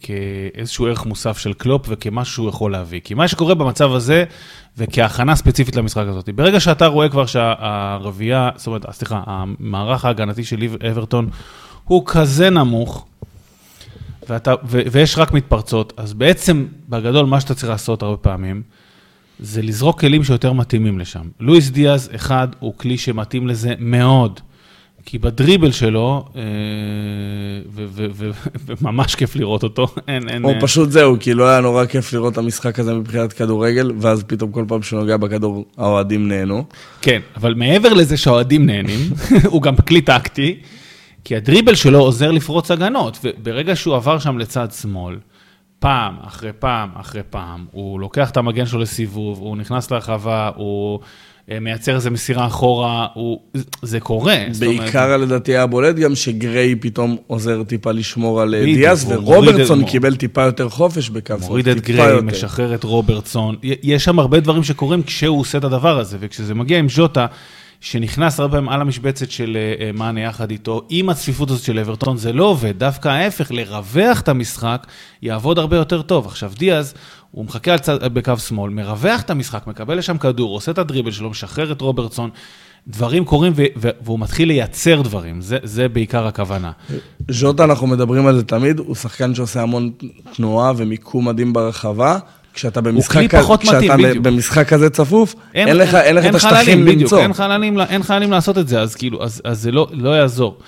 כאיזשהו ערך מוסף של קלופ וכמשהו שהוא יכול להביא. כי מה שקורה במצב הזה, וכהכנה ספציפית למשחק הזאת, ברגע שאתה רואה כבר שהרביעייה, זאת אומרת, סליחה, המערך ההגנתי של אברטון הוא כזה נמוך, ואתה, ו, ויש רק מתפרצות, אז בעצם, בגדול, מה שאתה צריך לעשות הרבה פעמים, זה לזרוק כלים שיותר מתאימים לשם. לואיס דיאז, אחד, הוא כלי שמתאים לזה מאוד. כי בדריבל שלו, אה, וממש כיף לראות אותו, אין, אין... או אה, פשוט זהו, כי לא היה נורא כיף לראות את המשחק הזה מבחינת כדורגל, ואז פתאום כל פעם שהוא נוגע בכדור, האוהדים נהנו. כן, אבל מעבר לזה שהאוהדים נהנים, הוא גם כלי טקטי, כי הדריבל שלו עוזר לפרוץ הגנות, וברגע שהוא עבר שם לצד שמאל, פעם אחרי פעם אחרי פעם, הוא לוקח את המגן שלו לסיבוב, הוא נכנס לרחבה, הוא... אה, מייצר איזה מסירה אחורה, הוא, זה קורה. בעיקר לדעתי היה בולט גם שגריי פתאום עוזר טיפה לשמור על אה, דיאז, ורוברטסון קיבל טיפה יותר חופש בקו. מוריד את גריי, משחרר את רוברטסון. יש שם הרבה דברים שקורים כשהוא עושה את הדבר הזה, וכשזה מגיע עם ז'וטה, שנכנס הרבה פעמים על המשבצת של אה, מאנה יחד איתו, עם הצפיפות הזאת של אברטון, זה לא עובד, דווקא ההפך, לרווח את המשחק, יעבוד הרבה יותר טוב. עכשיו, דיאז, הוא מחכה צד, בקו שמאל, מרווח את המשחק, מקבל לשם כדור, עושה את הדריבל שלו, משחרר את רוברטסון. דברים קורים והוא מתחיל לייצר דברים, זה, זה בעיקר הכוונה. ז'וטה, אנחנו מדברים על זה תמיד, הוא שחקן שעושה המון תנועה ומיקום מדהים ברחבה. כשאתה במשחק, כשאתה מתאים, במשחק כזה צפוף, אין, אין לך, אין לך את השטחים למצוא. אין חללים, אין חללים לעשות את זה, אז כאילו, אז, אז זה לא, לא יעזור.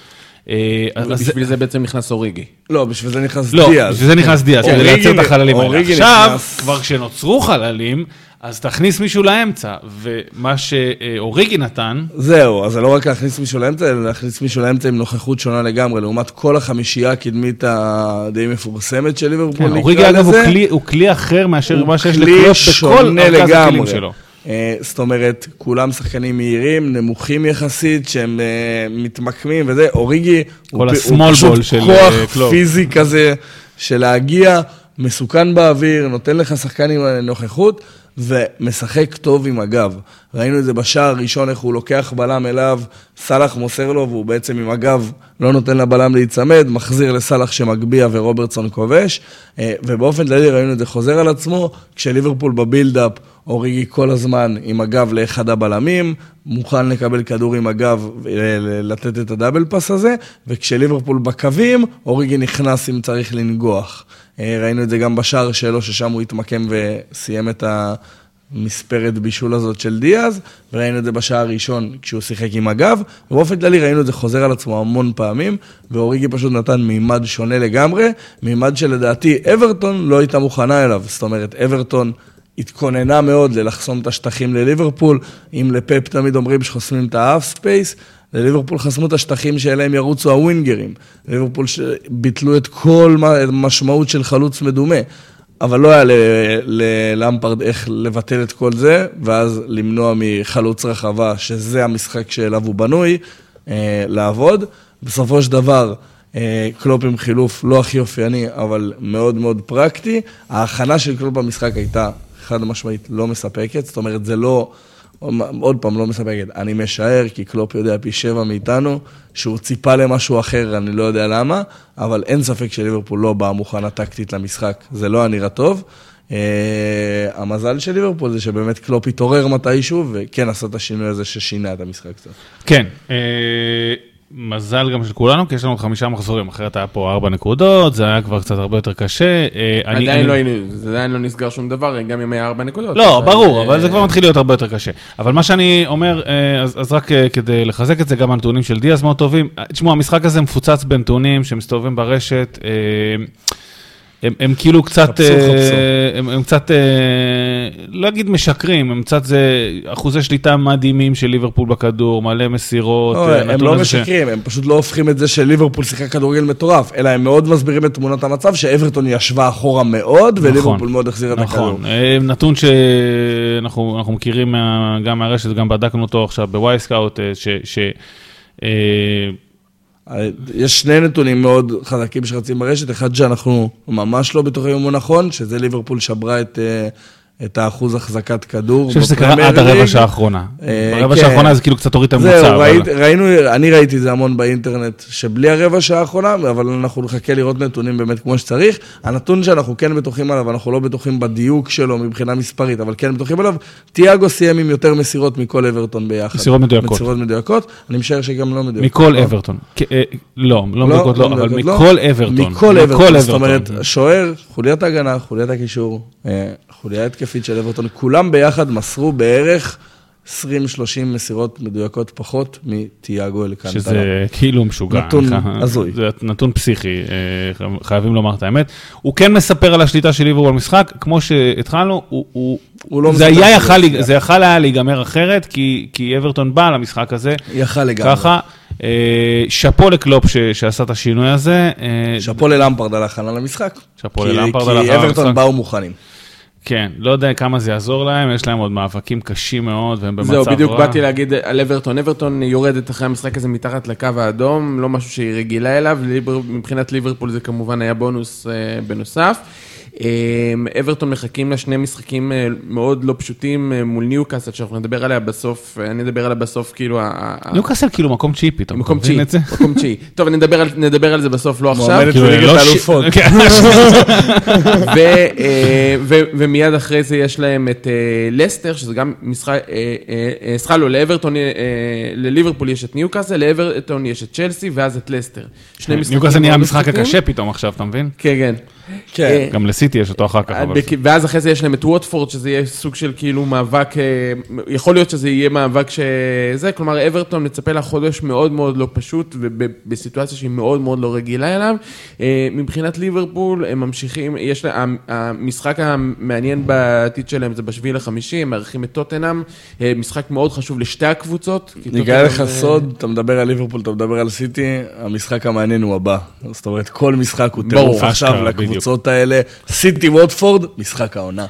אה, בשביל זה בעצם נכנס אוריגי. לא, בשביל זה נכנס דיאז. לא, בשביל זה נכנס דיאז, כדי לייצר את החללים האלה. עכשיו, כבר כשנוצרו חללים, אז תכניס מישהו לאמצע, ומה שאוריגי נתן... זהו, אז זה לא רק להכניס מישהו לאמצע, אלא להכניס מישהו לאמצע עם נוכחות שונה לגמרי, לעומת כל החמישייה הקדמית הדי מפורסמת של ליברפול, כן, אוריגי אגב הוא כלי אחר מאשר מה שיש לקלוט בכל ארכז הכלים שלו. אה, זאת אומרת, כולם שחקנים מהירים, נמוכים יחסית, שהם אה, מתמקמים וזה, אוריגי הוא, הוא פשוט של כוח קלוב. פיזי כזה של להגיע, מסוכן באוויר, נותן לך שחקן עם נוכחות. ומשחק טוב עם הגב. ראינו את זה בשער הראשון, איך הוא לוקח בלם אליו, סאלח מוסר לו, והוא בעצם עם הגב לא נותן לבלם להיצמד, מחזיר לסאלח שמגביה ורוברטסון כובש, אה, ובאופן כללי ראינו את זה חוזר על עצמו, כשליברפול בבילדאפ, אוריגי כל הזמן עם הגב לאחד הבלמים, מוכן לקבל כדור עם הגב, לתת את הדאבל פאס הזה, וכשליברפול בקווים, אוריגי נכנס אם צריך לנגוח. אה, ראינו את זה גם בשער שלו, ששם הוא התמקם וסיים את המספרת בישול הזאת של דיאז, וראינו את זה בשער הראשון כשהוא שיחק עם הגב, ובאופן כללי ראינו את זה חוזר על עצמו המון פעמים, ואוריגי פשוט נתן מימד שונה לגמרי, מימד שלדעתי אברטון לא הייתה מוכנה אליו, זאת אומרת, אברטון... התכוננה מאוד ללחסום את השטחים לליברפול, אם לפפ תמיד אומרים שחוסמים את ה half space, לליברפול חסמו את השטחים שאליהם ירוצו הווינגרים. ליברפול ביטלו את כל המשמעות של חלוץ מדומה. אבל לא היה ללמפרד איך לבטל את כל זה, ואז למנוע מחלוץ רחבה, שזה המשחק שאליו הוא בנוי, אה, לעבוד. בסופו של דבר, אה, קלופ עם חילוף לא הכי אופייני, אבל מאוד מאוד פרקטי. ההכנה של קלופ במשחק הייתה חד משמעית לא מספקת, זאת אומרת, זה לא... עוד פעם, לא מספקת. אני משער, כי קלופ יודע פי שבע מאיתנו, שהוא ציפה למשהו אחר, אני לא יודע למה, אבל אין ספק שליברפול לא באה מוכנה טקטית למשחק, זה לא היה נראה טוב. אה, המזל של ליברפול זה שבאמת קלופ התעורר מתישהו, וכן עשה את השינוי הזה ששינה את המשחק קצת. כן, uh, מזל גם של כולנו, כי יש לנו חמישה מחזורים, אחרת היה פה ארבע נקודות, זה היה כבר קצת הרבה יותר קשה. Uh, עדיין, אני, לא היינו, זה עדיין לא נסגר שום דבר, גם אם היה ארבע נקודות. לא, ברור, אבל זה כבר מתחיל להיות הרבה יותר קשה. אבל מה שאני אומר, אז, אז רק כדי לחזק את זה, גם הנתונים של דיאז מאוד טובים. תשמעו, המשחק הזה מפוצץ בנתונים שמסתובבים ברשת. הם, הם כאילו קצת, חפשו, אה, חפשו. הם, הם קצת, אה, לא אגיד משקרים, הם קצת זה אחוזי שליטה מדהימים של ליברפול בכדור, מלא מסירות. לא, אה, הם לא משקרים, ש... הם פשוט לא הופכים את זה שליברפול שיחק כדורגל מטורף, אלא הם מאוד מסבירים את תמונת המצב, שאברטון ישבה אחורה מאוד, נכון, וליברפול מאוד החזירה נכון, את הכדור. נכון, נתון שאנחנו מכירים גם מהרשת, גם בדקנו אותו עכשיו בווייסקאוט, ש... ש יש שני נתונים מאוד חזקים שרצים ברשת, אחד שאנחנו ממש לא בטוחים אם הוא נכון, שזה ליברפול שברה את אה, את האחוז החזקת כדור. אני חושב שזה קרה עד הרבע שעה האחרונה. אה, ברבע שעה כן. האחרונה זה כאילו קצת הוריד את הממוצע. זהו, ראינו, אני ראיתי את זה המון באינטרנט, שבלי הרבע שעה האחרונה, אבל אנחנו נחכה לראות נתונים באמת כמו שצריך. הנתון שאנחנו כן בטוחים עליו, אנחנו לא בטוחים בדיוק שלו מבחינה מספרית, אבל כן בטוחים עליו, תיאגו סיים עם יותר מסירות מכל אברטון ביחד. מסירות מדויקות. מסירות מדויקות, אני משער שגם לא מדויקות. מכל לא? אברטון. אה, לא, לא, לא מדויקות לא, אבל מכל אברטון. מכל אברטון, זאת אומרת, שוער, חוליית ההגנה, חוליית הקישור, חוליה התקפית של אברטון, כולם ביחד מסרו בערך 20-30 מסירות מדויקות פחות מתיאגו אלקנטרה. שזה כאילו משוגע. נתון הזוי. זה נתון פסיכי, אה, חייבים לומר את האמת. הוא כן מספר על השליטה של ליברול במשחק, כמו שהתחלנו, הוא, הוא, הוא לא זה, היה יכל, זה יכל היה להיגמר אחרת, כי, כי אברטון בא למשחק הזה. יכל לגמרי. ככה. אה, שאפו לקלופ ש, שעשה את השינוי הזה. אה, שאפו ללמפרד על הכנה למשחק. שאפו ללמפרד על הכנה למשחק. כי אברטון באו מוכנים. כן, לא יודע כמה זה יעזור להם, יש להם עוד מאבקים קשים מאוד, והם במצב רע. זהו, בדיוק באתי להגיד על אברטון. אברטון יורדת אחרי המשחק הזה מתחת לקו האדום, לא משהו שהיא רגילה אליו, מבחינת ליברפול זה כמובן היה בונוס אה, בנוסף. אמ, אברטון מחכים לשני משחקים אה, מאוד לא פשוטים אה, מול ניוקאסל, שאנחנו נדבר עליה בסוף, אה, אני אדבר עליה בסוף, כאילו... ניוקאסל כאילו מקום תשיעי פתאום, מקום תשיעי, מקום תשיעי. טוב, נדבר על זה בסוף, לא עכשיו. מועמדת בליגת לא האלופות. כן. ומיד אחרי זה יש להם את לסטר, שזה גם משחק, סליחה, לא, לאברטון, לליברפול יש את ניוקאסל, לאברטון יש את צ'לסי, ואז את לסטר. ניוקאסל נהיה המשחק הקשה פתאום עכשיו, אתה מבין? כן, כן. כן. אה, גם לסיטי יש אותו אחר כך. ואז אחרי זה יש להם את ווטפורד, שזה יהיה סוג של כאילו מאבק, אה, יכול להיות שזה יהיה מאבק שזה, כלומר אברטון מצפה לה חודש מאוד מאוד לא פשוט, ובסיטואציה שהיא מאוד מאוד לא רגילה אליו. אה, מבחינת ליברפול, הם ממשיכים, יש להם, המשחק המעניין בעתיד שלהם זה בשביעי לחמישי, הם מארחים את טוטנאם, משחק מאוד חשוב לשתי הקבוצות. אני אגלה לך סוד, אתה מדבר על ליברפול, אתה מדבר על סיטי, המשחק המעניין הוא הבא. זאת אומרת, כל משחק הוא טירוף עכשיו לקבוצה. הקבוצות האלה, סיטי ווטפורד, משחק העונה.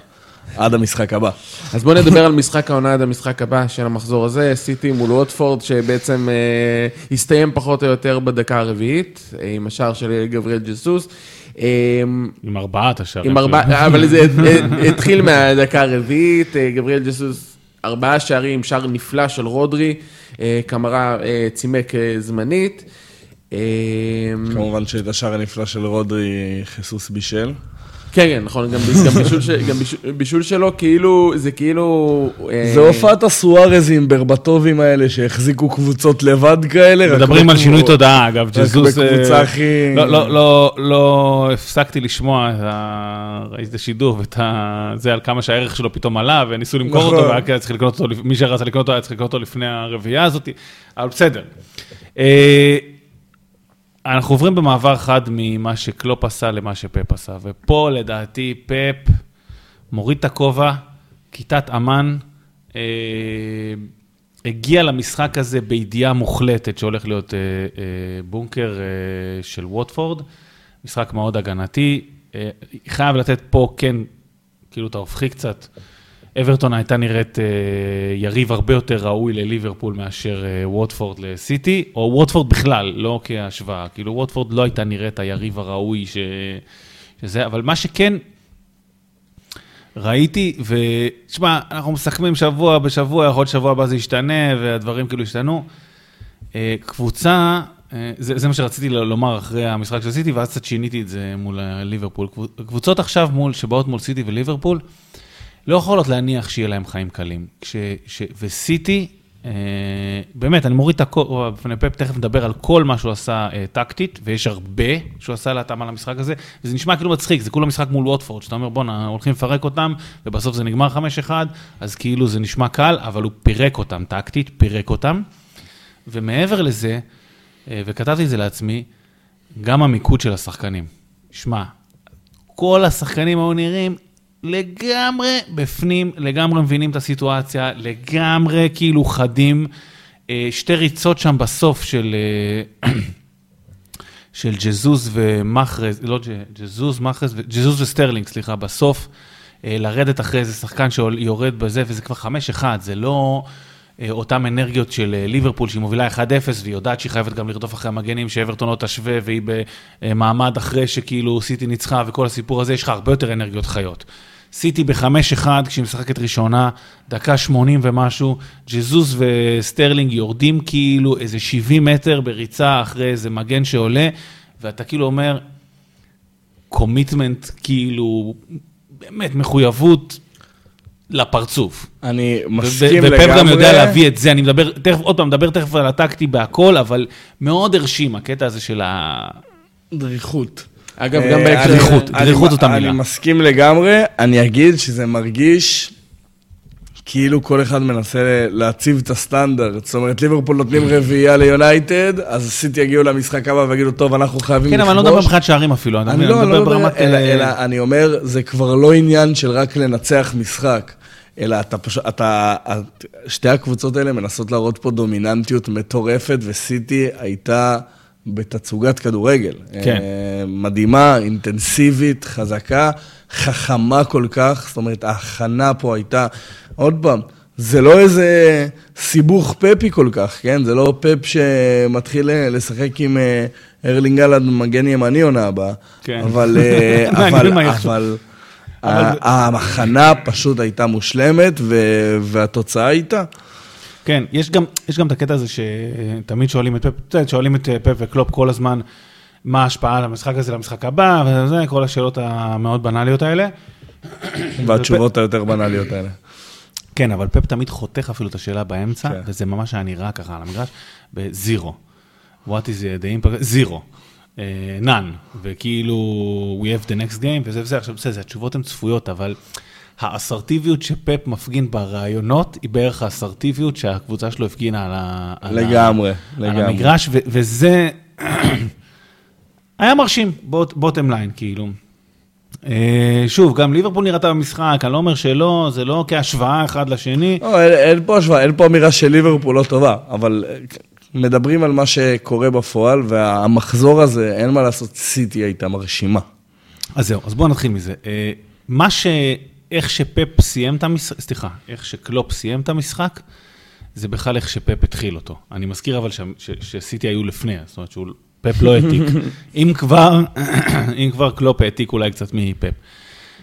עד המשחק הבא. אז בואו נדבר על משחק העונה עד המשחק הבא של המחזור הזה, סיטי מול ווטפורד, שבעצם אה, הסתיים פחות או יותר בדקה הרביעית, אה, עם השער של גבריאל ג'סוס. אה, עם ארבעת השערים. עם ארבעה, אבל זה אה, התחיל מהדקה הרביעית, אה, גבריאל ג'סוס, ארבעה שערים, שער נפלא של רודרי, אה, קמרה אה, צימק אה, זמנית. אמ, כמובן שאת השער הנפלא של רודרי חיסוס בישל. כן, כן, נכון, גם, בישול, שלו, כאילו, זה כאילו... אה, זה הופעת הסוארזים, ברבטובים האלה, שהחזיקו קבוצות לבד כאלה. מדברים על שינוי תודעה, אגב, ג'זוס... רק בקבוצה אה, הכי... לא, לא, לא, לא הפסקתי לשמוע את השידור ואת זה, על כמה שהערך שלו פתאום עלה, וניסו למכור אותו, נכון. והיה צריך לקנות אותו, מי שרצה לקנות אותו היה צריך לקנות אותו לפני הרביעייה הזאת, אבל בסדר. אה, אנחנו עוברים במעבר חד ממה שקלופ עשה למה שפפ עשה, ופה לדעתי פפ מוריד את הכובע, כיתת אמן, אה, הגיע למשחק הזה בידיעה מוחלטת שהולך להיות אה, אה, בונקר אה, של ווטפורד, משחק מאוד הגנתי, אה, חייב לתת פה כן, כאילו אתה הופכי קצת. אברטון הייתה נראית uh, יריב הרבה יותר ראוי לליברפול מאשר uh, ווטפורד לסיטי, או ווטפורד בכלל, לא כהשוואה. כאילו ווטפורד לא הייתה נראית היריב הראוי ש... שזה, אבל מה שכן, ראיתי, ותשמע, אנחנו מסכמים שבוע בשבוע, יכול להיות שבוע הבא זה ישתנה, והדברים כאילו ישתנו. אה, קבוצה, אה, זה, זה מה שרציתי לומר אחרי המשחק של סיטי, ואז קצת שיניתי את זה מול ליברפול. קבוצות עכשיו מול, שבאות מול סיטי וליברפול, לא יכולות להניח שיהיה להם חיים קלים. כש, ש, וסיטי, אה, באמת, אני מוריד את הכל, בפני פפ, תכף נדבר על כל מה שהוא עשה אה, טקטית, ויש הרבה שהוא עשה להתאמה למשחק הזה, וזה נשמע כאילו מצחיק, זה כולה משחק מול ווטפורד, שאתה אומר, בואנה, הולכים לפרק אותם, ובסוף זה נגמר 5-1, אז כאילו זה נשמע קל, אבל הוא פירק אותם טקטית, פירק אותם. ומעבר לזה, אה, וכתבתי את זה לעצמי, גם המיקוד של השחקנים. שמע, כל השחקנים היו נראים לגמרי בפנים, לגמרי מבינים את הסיטואציה, לגמרי כאילו חדים. אה, שתי ריצות שם בסוף של, אה, של ג'זוס ומחרז, לא ג'זוס, מחרז, ג'זוס וסטרלינג, סליחה, בסוף, לרדת אחרי איזה שחקן שיורד בזה, וזה כבר 5-1, זה לא... אה, אותן אנרגיות של אה, ליברפול, שהיא מובילה 1-0, והיא יודעת שהיא חייבת גם לרדוף אחרי המגנים, שאברטון לא תשווה, והיא במעמד אחרי שכאילו סיטי ניצחה וכל הסיפור הזה, יש לך הרבה יותר אנרגיות חיות. סיטי ב-5-1, כשהיא משחקת ראשונה, דקה 80 ומשהו, ג'זוס וסטרלינג יורדים כאילו איזה 70 מטר בריצה אחרי איזה מגן שעולה, ואתה כאילו אומר, commitment, כאילו, באמת מחויבות לפרצוף. אני מסכים לגמרי. ופפ גם יודע להביא את זה, אני מדבר, תכף, עוד פעם, מדבר תכף על הטקטי בהכל, אבל מאוד הרשים הקטע הזה של ה... דריכות. אגב, גם אה, בהקשר... דריכות, דריכות זאת המילה. אני מסכים לגמרי, אני אגיד שזה מרגיש כאילו כל אחד מנסה להציב את הסטנדרט. זאת אומרת, ליברפול נותנים רביעייה ליונייטד, אז סיטי יגיעו למשחק הבא ויגידו, טוב, אנחנו חייבים לכבוש. כן, אבל אני לא מדבר מבחינת שערים אפילו, אני לא מדבר ברמת... אלא אני אומר, זה כבר לא עניין של רק לנצח משחק. אלא אתה פשוט, אתה, שתי הקבוצות האלה מנסות להראות פה דומיננטיות מטורפת, וסיטי הייתה בתצוגת כדורגל. כן. אה, מדהימה, אינטנסיבית, חזקה, חכמה כל כך, זאת אומרת, ההכנה פה הייתה, עוד פעם, זה לא איזה סיבוך פפי כל כך, כן? זה לא פפ שמתחיל לשחק עם אה, ארלינג אלעד מגן ימני עונה הבאה. כן. אבל, אה, אבל, אבל, ההכנה פשוט הייתה מושלמת, והתוצאה הייתה. כן, יש גם, יש גם את הקטע הזה שתמיד שואלים את פפ, שואלים את פפ וקלופ כל הזמן, מה ההשפעה על המשחק הזה למשחק הבא, וזה, כל השאלות המאוד בנאליות האלה. והתשובות היותר בנאליות האלה. כן, אבל פפ תמיד חותך אפילו את השאלה באמצע, כן. וזה ממש היה נראה ככה על המגרש, בזירו. What is the impact? זירו. נאן, וכאילו, we have the next game, וזה וזה, עכשיו בסדר, התשובות הן צפויות, אבל האסרטיביות שפפ מפגין ברעיונות, היא בערך האסרטיביות שהקבוצה שלו הפגינה על, ה, לגמרי, על לגמרי. המגרש, ו, וזה היה מרשים, בוטם ליין, כאילו. אה, שוב, גם ליברפול נראתה במשחק, אני לא אומר שלא, זה לא כהשוואה אחד לשני. לא, אין, אין פה השוואה, אין פה אמירה של ליברפול לא טובה, אבל מדברים על מה שקורה בפועל, והמחזור הזה, אין מה לעשות, סיטי הייתה מרשימה. אז זהו, אז בואו נתחיל מזה. אה, מה ש... איך שפפ סיים את המשחק, סליחה, איך שקלופ סיים את המשחק, זה בכלל איך שפפ התחיל אותו. אני מזכיר אבל ש... ש... שסיטי היו לפני, זאת אומרת שהוא... פפ לא העתיק. אם כבר, אם כבר קלופ העתיק אולי קצת מפפ.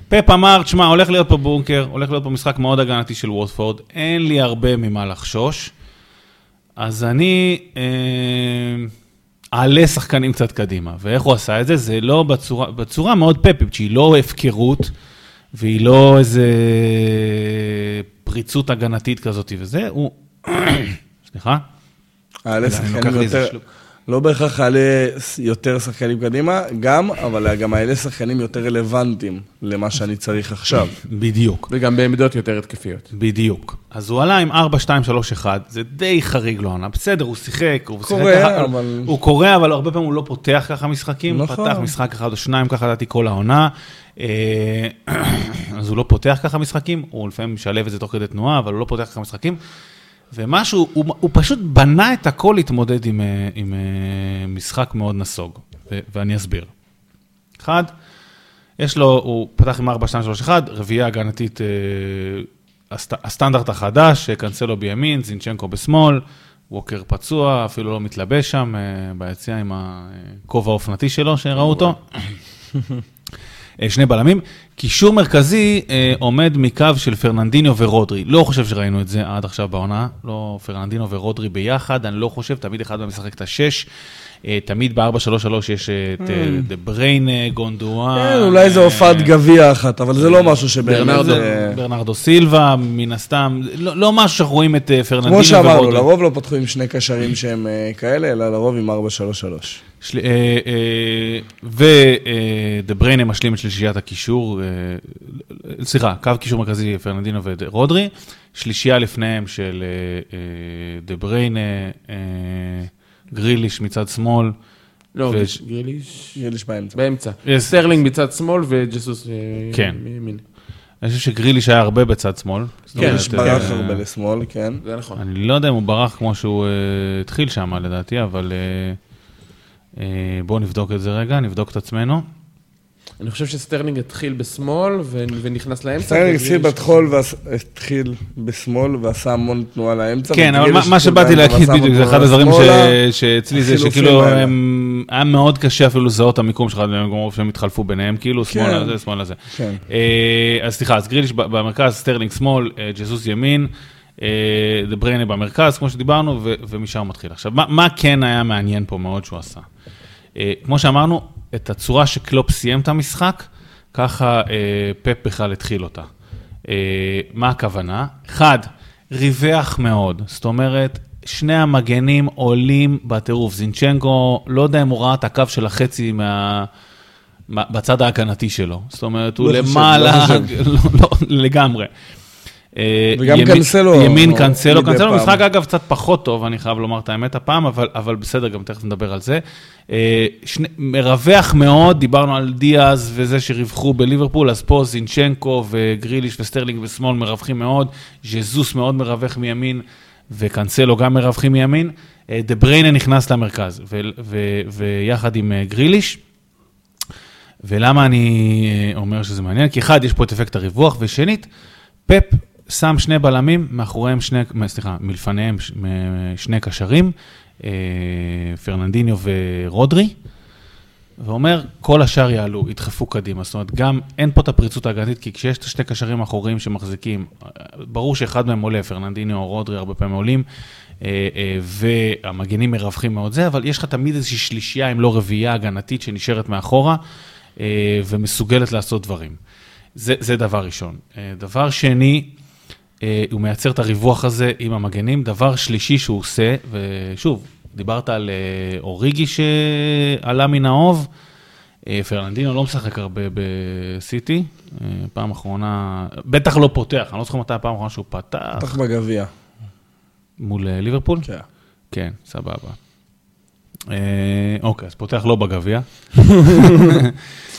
פפ אמר, תשמע, הולך להיות פה בונקר, הולך להיות פה משחק מאוד הגנתי של ווטפורד, אין לי הרבה ממה לחשוש. אז אני אה, אעלה שחקנים קצת קדימה. ואיך הוא עשה את זה? זה לא בצורה, בצורה מאוד פפית, שהיא לא הפקרות, והיא לא איזה פריצות הגנתית כזאת וזה, הוא... סליחה? אעלה שחקנים יותר... לא בהכרח יעלה יותר שחקנים קדימה, גם, אבל גם יעלה שחקנים יותר רלוונטיים למה שאני צריך עכשיו. בדיוק. וגם בעמדות יותר התקפיות. בדיוק. אז הוא עלה עם 4, 2, 3, 1, זה די חריג לו עונה. בסדר, הוא שיחק, הוא שיחק ככה, אבל... הוא קורא, אבל הרבה פעמים הוא לא פותח ככה משחקים. נכון. פתח משחק אחד או שניים, ככה לדעתי כל העונה. אה, אז הוא לא פותח ככה משחקים, הוא לפעמים משלב את זה תוך כדי תנועה, אבל הוא לא פותח ככה משחקים. ומשהו, הוא, הוא פשוט בנה את הכל להתמודד עם, אה, עם אה, משחק מאוד נסוג, ו, ואני אסביר. אחד, יש לו, הוא פתח עם 4, 2, 3, 1, רביעייה הגנתית, אה, הסט, הסטנדרט החדש, קנסלו בימין, זינצ'נקו בשמאל, ווקר פצוע, אפילו לא מתלבש שם, ביציאה עם הכובע האופנתי שלו, שראו אותו. שני בלמים. קישור מרכזי אה, עומד מקו של פרננדיניו ורודרי. לא חושב שראינו את זה עד עכשיו בעונה. לא פרננדינו ורודרי ביחד, אני לא חושב, תמיד אחד מהם משחק את השש. אה, תמיד ב-4-3-3 יש את אה, דה בריינה, גונדואן. כן, אולי זה הופעת גביע אחת, אבל זה לא משהו שבאמת... ברנרדו. סילבה, מן הסתם, לא, לא משהו שאנחנו רואים את אה, פרננדינו כמו. שאמרנו, לרוב לא פתחו עם שני קשרים שהם אה, כאלה, אלא לרוב עם 4-3-3. של... אה, אה, ודה בריינה משלים את שלישיית הקישור, אה, סליחה, קו קישור מרכזי פרננדינו ורודרי, שלישייה לפניהם של אה, אה, דה בריינה, אה, גריליש מצד שמאל. לא, ויש- גריליש יש באמצע. באמצע. יש- סטרלינג בצד שמאל וג'סוס אה, כן. מימין. אני חושב שגריליש היה הרבה בצד שמאל. כן, ברח אה, הרבה לשמאל, כן. זה נכון. אני לא יודע אם הוא ברח כמו שהוא אה, התחיל שם לדעתי, אבל אה, אה, בואו נבדוק את זה רגע, נבדוק את עצמנו. אני חושב שסטרלינג התחיל בשמאל ונכנס לאמצע. סטרלינג התחיל בטחול, והתחיל בשמאל ועשה המון תנועה לאמצע. כן, אבל מה- שבאתי להגיד בדיוק, זה אחד הדברים שאצלי זה שכאילו היה מאוד קשה אפילו לזהות את המיקום שלך, מרוב שהם התחלפו ביניהם, כאילו שמאלה זה, שמאלה זה. כן. אה, אז סליחה, אז גריליש ב- במרכז, סטרלינג שמאל, אה, ג'זוס ימין, אה, דה בריינה במרכז, כמו שדיברנו, ו- ומשם הוא מתחיל. עכשיו, מה- מה כן היה מעניין פה מאוד שהוא עשה? כמו שאמרנו, את הצורה שקלופ סיים את המשחק, ככה אה, פפ בכלל התחיל אותה. אה, מה הכוונה? אחד, ריווח מאוד, זאת אומרת, שני המגנים עולים בטירוף. זינצ'נקו, לא יודע אם הוא ראה את הקו של החצי מה... בצד ההגנתי שלו. זאת אומרת, הוא לא למעלה, לא חושב. לא, לא, לגמרי. אה, וגם ימין- קנסלו ימין מדי קנסלו, קנסלו. משחק אגב קצת פחות טוב, אני חייב לומר את האמת הפעם, אבל, אבל בסדר, גם תכף נדבר על זה. אה, שני, מרווח מאוד, דיברנו על דיאז וזה שרווחו בליברפול, אז פה זינצ'נקו וגריליש וסטרלינג בשמאל מרווחים מאוד, ז'זוס מאוד מרווח מימין, וקנסלו גם מרווחים מימין. אה, דה בריינה נכנס למרכז, ו, ו, ויחד עם גריליש. ולמה אני אומר שזה מעניין? כי אחד, יש פה את אפקט הריווח, ושנית, פפ שם שני בלמים, מאחוריהם שני, סליחה, מלפניהם שני קשרים, אה, פרננדיניו ורודרי, ואומר, כל השאר יעלו, ידחפו קדימה. זאת אומרת, גם אין פה את הפריצות ההגנתית, כי כשיש את השתי קשרים האחוריים שמחזיקים, ברור שאחד מהם עולה, פרננדיניו או רודרי הרבה פעמים עולים, אה, אה, והמגנים מרווחים מאוד זה, אבל יש לך תמיד איזושהי שלישייה, אם לא רביעייה הגנתית, שנשארת מאחורה, ומסוגלת לעשות דברים. זה, זה דבר ראשון. דבר שני, הוא מייצר את הריווח הזה עם המגנים. דבר שלישי שהוא עושה, ושוב, דיברת על אה, אוריגי שעלה מן האוב, אה, פרננדינו לא משחק הרבה בסיטי, אה, פעם אחרונה, בטח לא פותח, אני לא זוכר מתי הפעם האחרונה שהוא פתח, בטח בגביע. מול אה, ליברפול? כן. כן, סבבה. אה, אוקיי, אז פותח לא בגביע.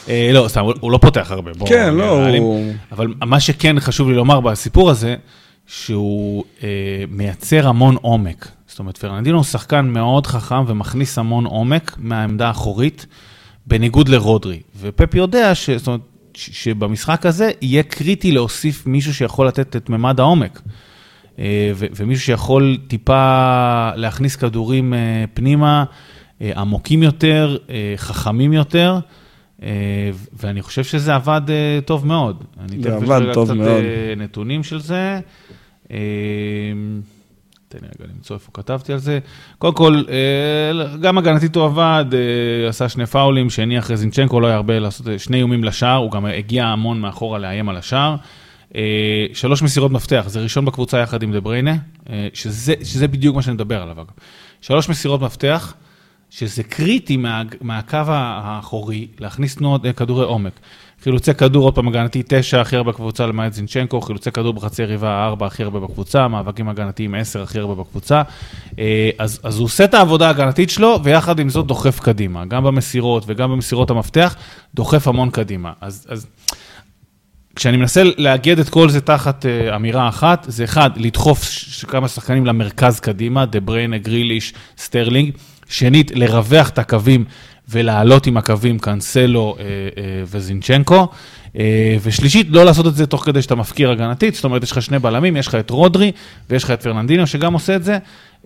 אה, לא, סתם, הוא- לא פותח הרבה. כן, לא. הוא- אבל מה שכן חשוב לי לומר בסיפור הזה, שהוא אה, מייצר המון עומק. זאת אומרת, פרננדינו הוא שחקן מאוד חכם ומכניס המון עומק מהעמדה האחורית, בניגוד לרודרי. ופפ יודע ש, זאת אומרת, ש- שבמשחק הזה יהיה קריטי להוסיף מישהו שיכול לתת את ממד העומק. אה, ו- ומישהו שיכול טיפה להכניס כדורים פנימה, עמוקים יותר, חכמים יותר, ואני חושב שזה עבד אה, טוב מאוד. אני זה תכף יש עבד רגע טוב קצת מאוד. אה, נתונים של זה. אה, תן לי רגע למצוא איפה כתבתי על זה. קודם כל, אה, גם הגנתית הוא עבד, אה, עשה שני פאולים, שני אחרי זינצ'נקו, לא היה הרבה לעשות, אה, שני איומים לשער, הוא גם הגיע המון מאחורה לאיים על השער. אה, שלוש מסירות מפתח, זה ראשון בקבוצה יחד עם דה בריינה, אה, שזה, שזה בדיוק מה שאני מדבר עליו אגב. שלוש מסירות מפתח, שזה קריטי מה, מהקו האחורי, להכניס תנועות, אה, כדורי עומק. חילוצי כדור, עוד פעם הגנתי, תשע הכי הרבה בקבוצה למעט זינצ'נקו, חילוצי כדור בחצי יריבה, ארבע הכי הרבה בקבוצה, מאבקים הגנתיים, עשר הכי הרבה בקבוצה. אה, אז, אז הוא עושה את העבודה ההגנתית שלו, ויחד עם זאת דוחף קדימה, גם במסירות וגם במסירות המפתח, דוחף המון קדימה. אז, אז כשאני מנסה לאגד את כל זה תחת אה, אמירה אחת, זה אחד, לדחוף כמה שחקנים למרכז קדימה, דה בריינה, גריליש, סטרלינג. שנית, לרווח את הקווים ולעלות עם הקווים קאנסלו אה, אה, וזינצ'נקו. אה, ושלישית, לא לעשות את זה תוך כדי שאתה מפקיר הגנתית, זאת אומרת, יש לך שני בלמים, יש לך את רודרי ויש לך את פרננדינו שגם עושה את זה.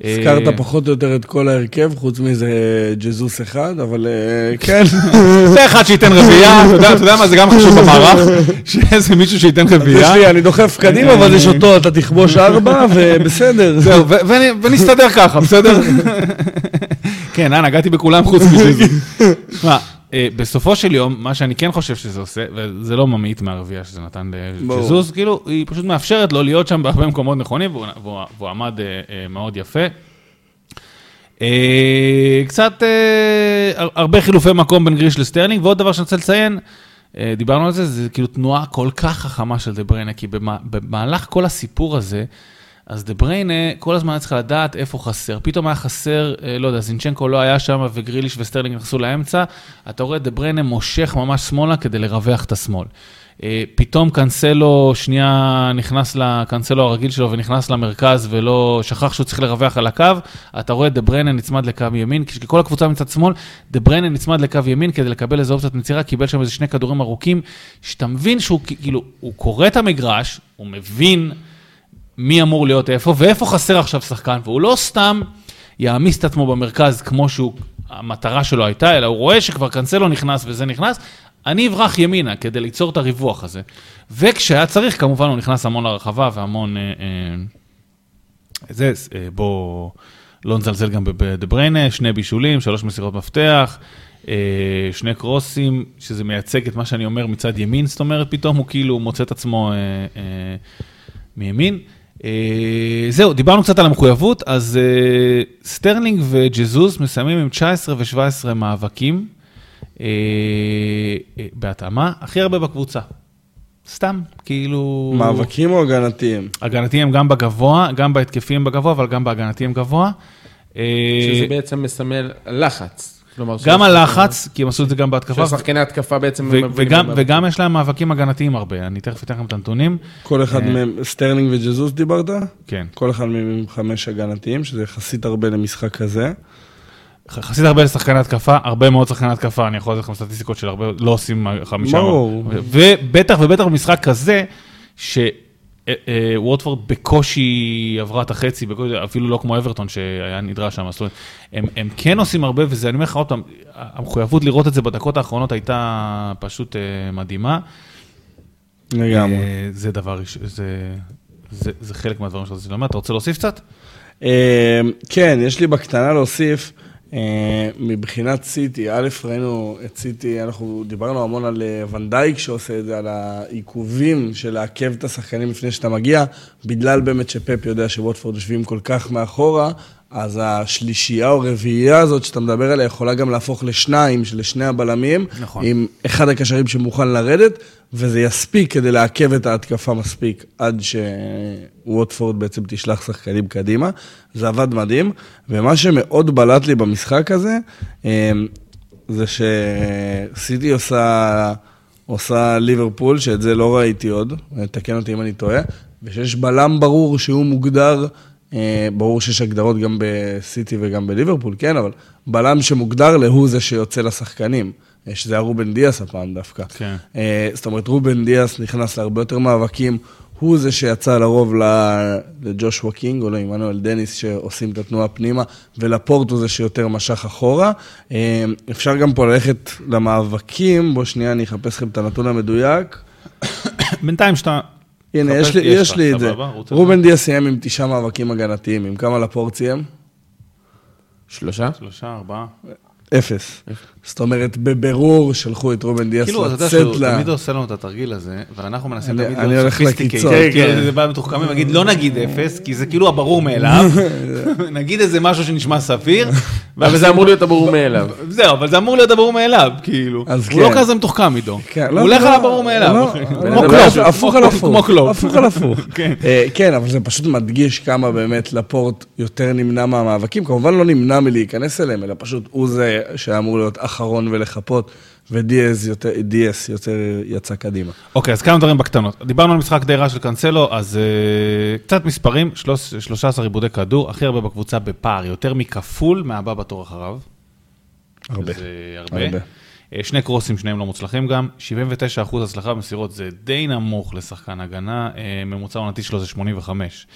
הזכרת אה, פחות או יותר את כל ההרכב, חוץ מזה ג'זוס אחד, אבל אה, כן. זה אחד שייתן רביעייה, אתה יודע- מה, זה גם חשוב במערך, שאיזה מישהו שייתן רביעייה. אני דוחף קדימה, אבל יש אותו, אתה תכבוש ארבע, ובסדר. זהו, ונסתדר ככה, בסדר? כן, אה, נגעתי בכולם חוץ מג'זוס. שמע, אה, בסופו של יום, מה שאני כן חושב שזה עושה, וזה לא ממעיט מהרביעייה שזה נתן. לג'זוס, כאילו, היא פשוט מאפשרת לו להיות שם בהרבה מקומות נכונים, והוא- עמד אה, אה, מאוד יפה. קצת, הר- הרבה חילופי מקום בין גריליש לסטרלינג, ועוד דבר שאני רוצה לציין, דיברנו על זה, זה כאילו תנועה כל כך חכמה של דה בריינה, כי במה- במהלך כל הסיפור הזה, אז דה בריינה כל הזמן צריך לדעת איפה חסר. פתאום היה חסר, אה, לא יודע, זינצ'נקו לא היה שם וגריליש וסטרלינג נכנסו לאמצע, אתה רואה דה בריינה מושך ממש שמאלה כדי לרווח את השמאל. אה, פתאום קאנסלו שנייה נכנס לקאנסלו הרגיל שלו ונכנס למרכז ולא שכח שהוא צריך לרווח על הקו, אתה רואה את דה בריינה נצמד לקו ימין, כשכל הקבוצה מצד שמאל, דה בריינה נצמד לקו ימין כדי לקבל איזה אופציית מצירה, קיבל שם איזה שני כדורים ארוכים, שאתה מבין שהוא כאילו, הוא קורא את המגרש, הוא מבין מי אמור להיות איפה, ואיפה חסר עכשיו שחקן, והוא לא סתם יעמיס את עצמו במרכז כמו שהוא, המטרה שלו הייתה, אלא הוא רואה שכבר קאנסלו נכנס וזה נכנס, אני אברח ימינה כדי ליצור את הריווח הזה. וכשהיה צריך, כמובן הוא נכנס המון לרחבה והמון... אה, אה, אה, בוא לא נזלזל גם בדה בריינה, שני בישולים, שלוש מסירות מפתח, אה, שני קרוסים, שזה מייצג את מה שאני אומר מצד ימין, זאת אומרת, פתאום הוא כאילו מוצא את עצמו אה, אה, מימין. אה, זהו, דיברנו קצת על המחויבות, אז אה, סטרלינג וג'זוז מסיימים עם 19 ו-17 מאבקים, אה, בהתאמה, הכי הרבה בקבוצה. סתם, כאילו... מאבקים או הגנתיים? הגנתיים גם בגבוה, גם בהתקפיים בגבוה, אבל גם בהגנתיים גבוה. שזה בעצם מסמל לחץ. גם הלחץ, כי הם עשו את זה גם בהתקפה, שהשחקני התקפה בעצם... וגם יש להם מאבקים הגנתיים הרבה, אני תכף אתן לכם את הנתונים. כל אחד אה. מהם, סטרלינג וג'זוס דיברת? כן. כל אחד מהם עם חמש הגנתיים, שזה יחסית הרבה למשחק כזה. יחסית הרבה לשחקני התקפה, הרבה מאוד שחקני התקפה, אני יכול לתת לכם סטטיסטיקות של הרבה, לא עושים חמישה. ברור. ובטח ובטח במשחק כזה, שווטפורד בקושי עברה את החצי, בקושי, אפילו לא כמו אברטון שהיה נדרש שם, זאת אומרת, הם, כן עושים הרבה, וזה, אני אומר לך עוד פעם, המחויבות לראות את זה בדקות האחרונות הייתה פשוט אה, מדהימה. לגמרי. אה, זה דבר, זה, זה, זה חלק מהדברים שרציתי לומר, אתה רוצה להוסיף קצת? אה, כן, יש לי בקטנה להוסיף, אה, מבחינת סיטי, א', ראינו את סיטי, אנחנו דיברנו המון על אה, ונדייק שעושה את זה, על העיכובים של לעכב את השחקנים לפני שאתה מגיע, בגלל באמת שפפ יודע שווטפורד יושבים כל כך מאחורה, אז השלישייה או רביעייה הזאת שאתה מדבר עליה יכולה גם להפוך לשניים, לשני הבלמים, נכון. עם אחד הקשרים שמוכן לרדת, וזה יספיק כדי לעכב את ההתקפה מספיק עד שווטפורד בעצם תשלח שחקנים קדימה. זה עבד מדהים, ומה שמאוד בלט לי במשחק הזה, אמ, זה שסיטי עושה, עושה ליברפול, שאת זה לא ראיתי עוד, תקן אותי אם אני טועה, ושיש בלם ברור שהוא מוגדר, אה, ברור שיש הגדרות גם בסיטי וגם בליברפול, כן, אבל בלם שמוגדר להוא זה שיוצא לשחקנים. אה, שזה היה רובן דיאס הפעם דווקא. כן. אה, זאת אומרת, רובן דיאס נכנס להרבה יותר מאבקים, הוא זה שיצא לרוב ל- לג'ושוע קינג או לעמנואל דניס שעושים את התנועה פנימה, ולפורט הוא זה שיותר משך אחורה. אה, אפשר גם פה ללכת למאבקים, בוא שנייה אני אחפש לכם את הנתון המדויק. בינתיים שאתה... הנה, יש לי, יש לי את זה. רובן דיאס סיים עם תשעה מאבקים הגנתיים, עם כמה לפורט סיים? שלושה? שלושה, ארבעה. אפס. זאת אומרת, בבירור שלחו את רובן דיאס כאילו, אתה יודע לצאת שהוא. תמיד עושה לנו את התרגיל הזה, ואנחנו מנסים תמיד אני להיות הולך sophisticated. כן, כן. כן, זה בא מתוחכמים, להגיד לא נגיד אפס, כי זה כאילו הברור מאליו, נגיד איזה משהו שנשמע סביר, אבל זה אמור להיות הברור מאליו. זהו, אבל זה אמור להיות הברור מאליו, כאילו. אז הוא לא כן. כזה מתוחכם עידו. כן, הוא לא, הולך לא, על הברור מאליו. לא. לא, כמו לא, קלופ. לא, הפוך על הפוך. כמו קלופ. הפוך על הפוך. כן. אה, כן, אבל זה פשוט מדגיש כמה באמת לפורט יותר נמנע מהמאבקים. כמובן לא נמנע מלהיכנס אליהם, אלא פשוט הוא זה שאמור להיות אחרון ולחפות, ודיאס יותר- דיאס יותר יצא קדימה. אוקיי, אז כמה דברים בקטנות. דיברנו על משחק די רע של קאנסלו, אז אה, קצת מספרים, שלוש- 13 עיבודי כדור, הכי הרבה בקבוצה בפער, יותר מכפול מהבא בתור אחריו. הרבה. זה הרבה. הרבה. אה, שני קרוסים, שניהם לא מוצלחים גם. 79% הצלחה במסירות זה די נמוך לשחקן הגנה, אה, ממוצע עונתי שלו זה 85.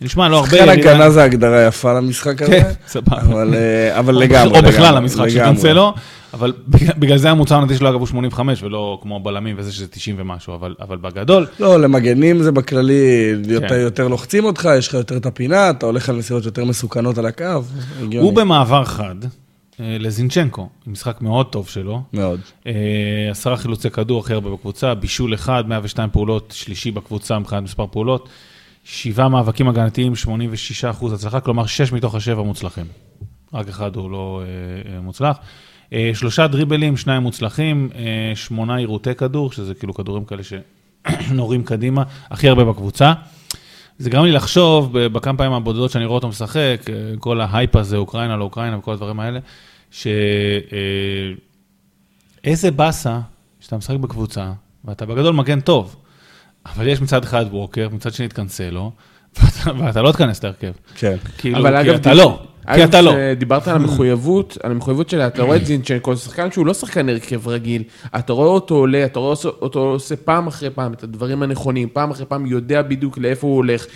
נשמע לא הרבה... שחקן הגנה זה הגדרה יפה למשחק הזה. כן, סבבה. אבל, אה, אבל לגמרי. או בכלל לגמרי, המשחק של. קנסלו, אבל בגלל- זה הממוצע העונתי שלו אגב הוא 85 ולא כמו הבלמים וזה שזה 90 ומשהו, אבל- אבל בגדול, לא, למגנים זה בכללי, יותר, כן. יותר לוחצים אותך, יש לך יותר את הפינה, אתה הולך על מסירות יותר מסוכנות על הקו. הוא במעבר חד לזינצ'נקו, משחק מאוד טוב שלו. מאוד. אה, עשרה חילוצי כדור הכי הרבה בקבוצה, בישול אחד, 102 פעולות, שלישי בקבוצה מבחינת מספר פעולות, שבעה מאבקים הגנתיים, 86 אחוז הצלחה, כלומר שש מתוך השבע מוצלחים. רק אחד הוא לא אה, אה, מוצלח. אה, שלושה דריבלים, שניים מוצלחים, אה, שמונה עירותי כדור, שזה כאילו כדורים כאלה שנורים קדימה, הכי הרבה בקבוצה. זה גרם לי לחשוב, בכמה פעמים הבודדות שאני רואה אותו משחק, אה, כל ההייפ הזה, אוקראינה, לא אוקראינה וכל הדברים האלה, ש... אה, באסה שאתה משחק בקבוצה, ואתה בגדול מגן טוב, אבל יש מצד אחד ווקר, מצד שני את קנסלו, ואתה, ואתה לא תיכנס להרכב. כן. כאילו, אבל כי אגב, אתה לא, כי אתה לא. דיברת על המחויבות, על המחויבות שלה, אתה רואה את זינצ'נקו, זה שחקן שהוא לא שחקן הרכב רגיל, אתה רואה אותו עולה, אתה רואה אותו עושה פעם אחרי פעם את הדברים הנכונים, פעם אחרי פעם יודע בדיוק לאיפה הוא הולך,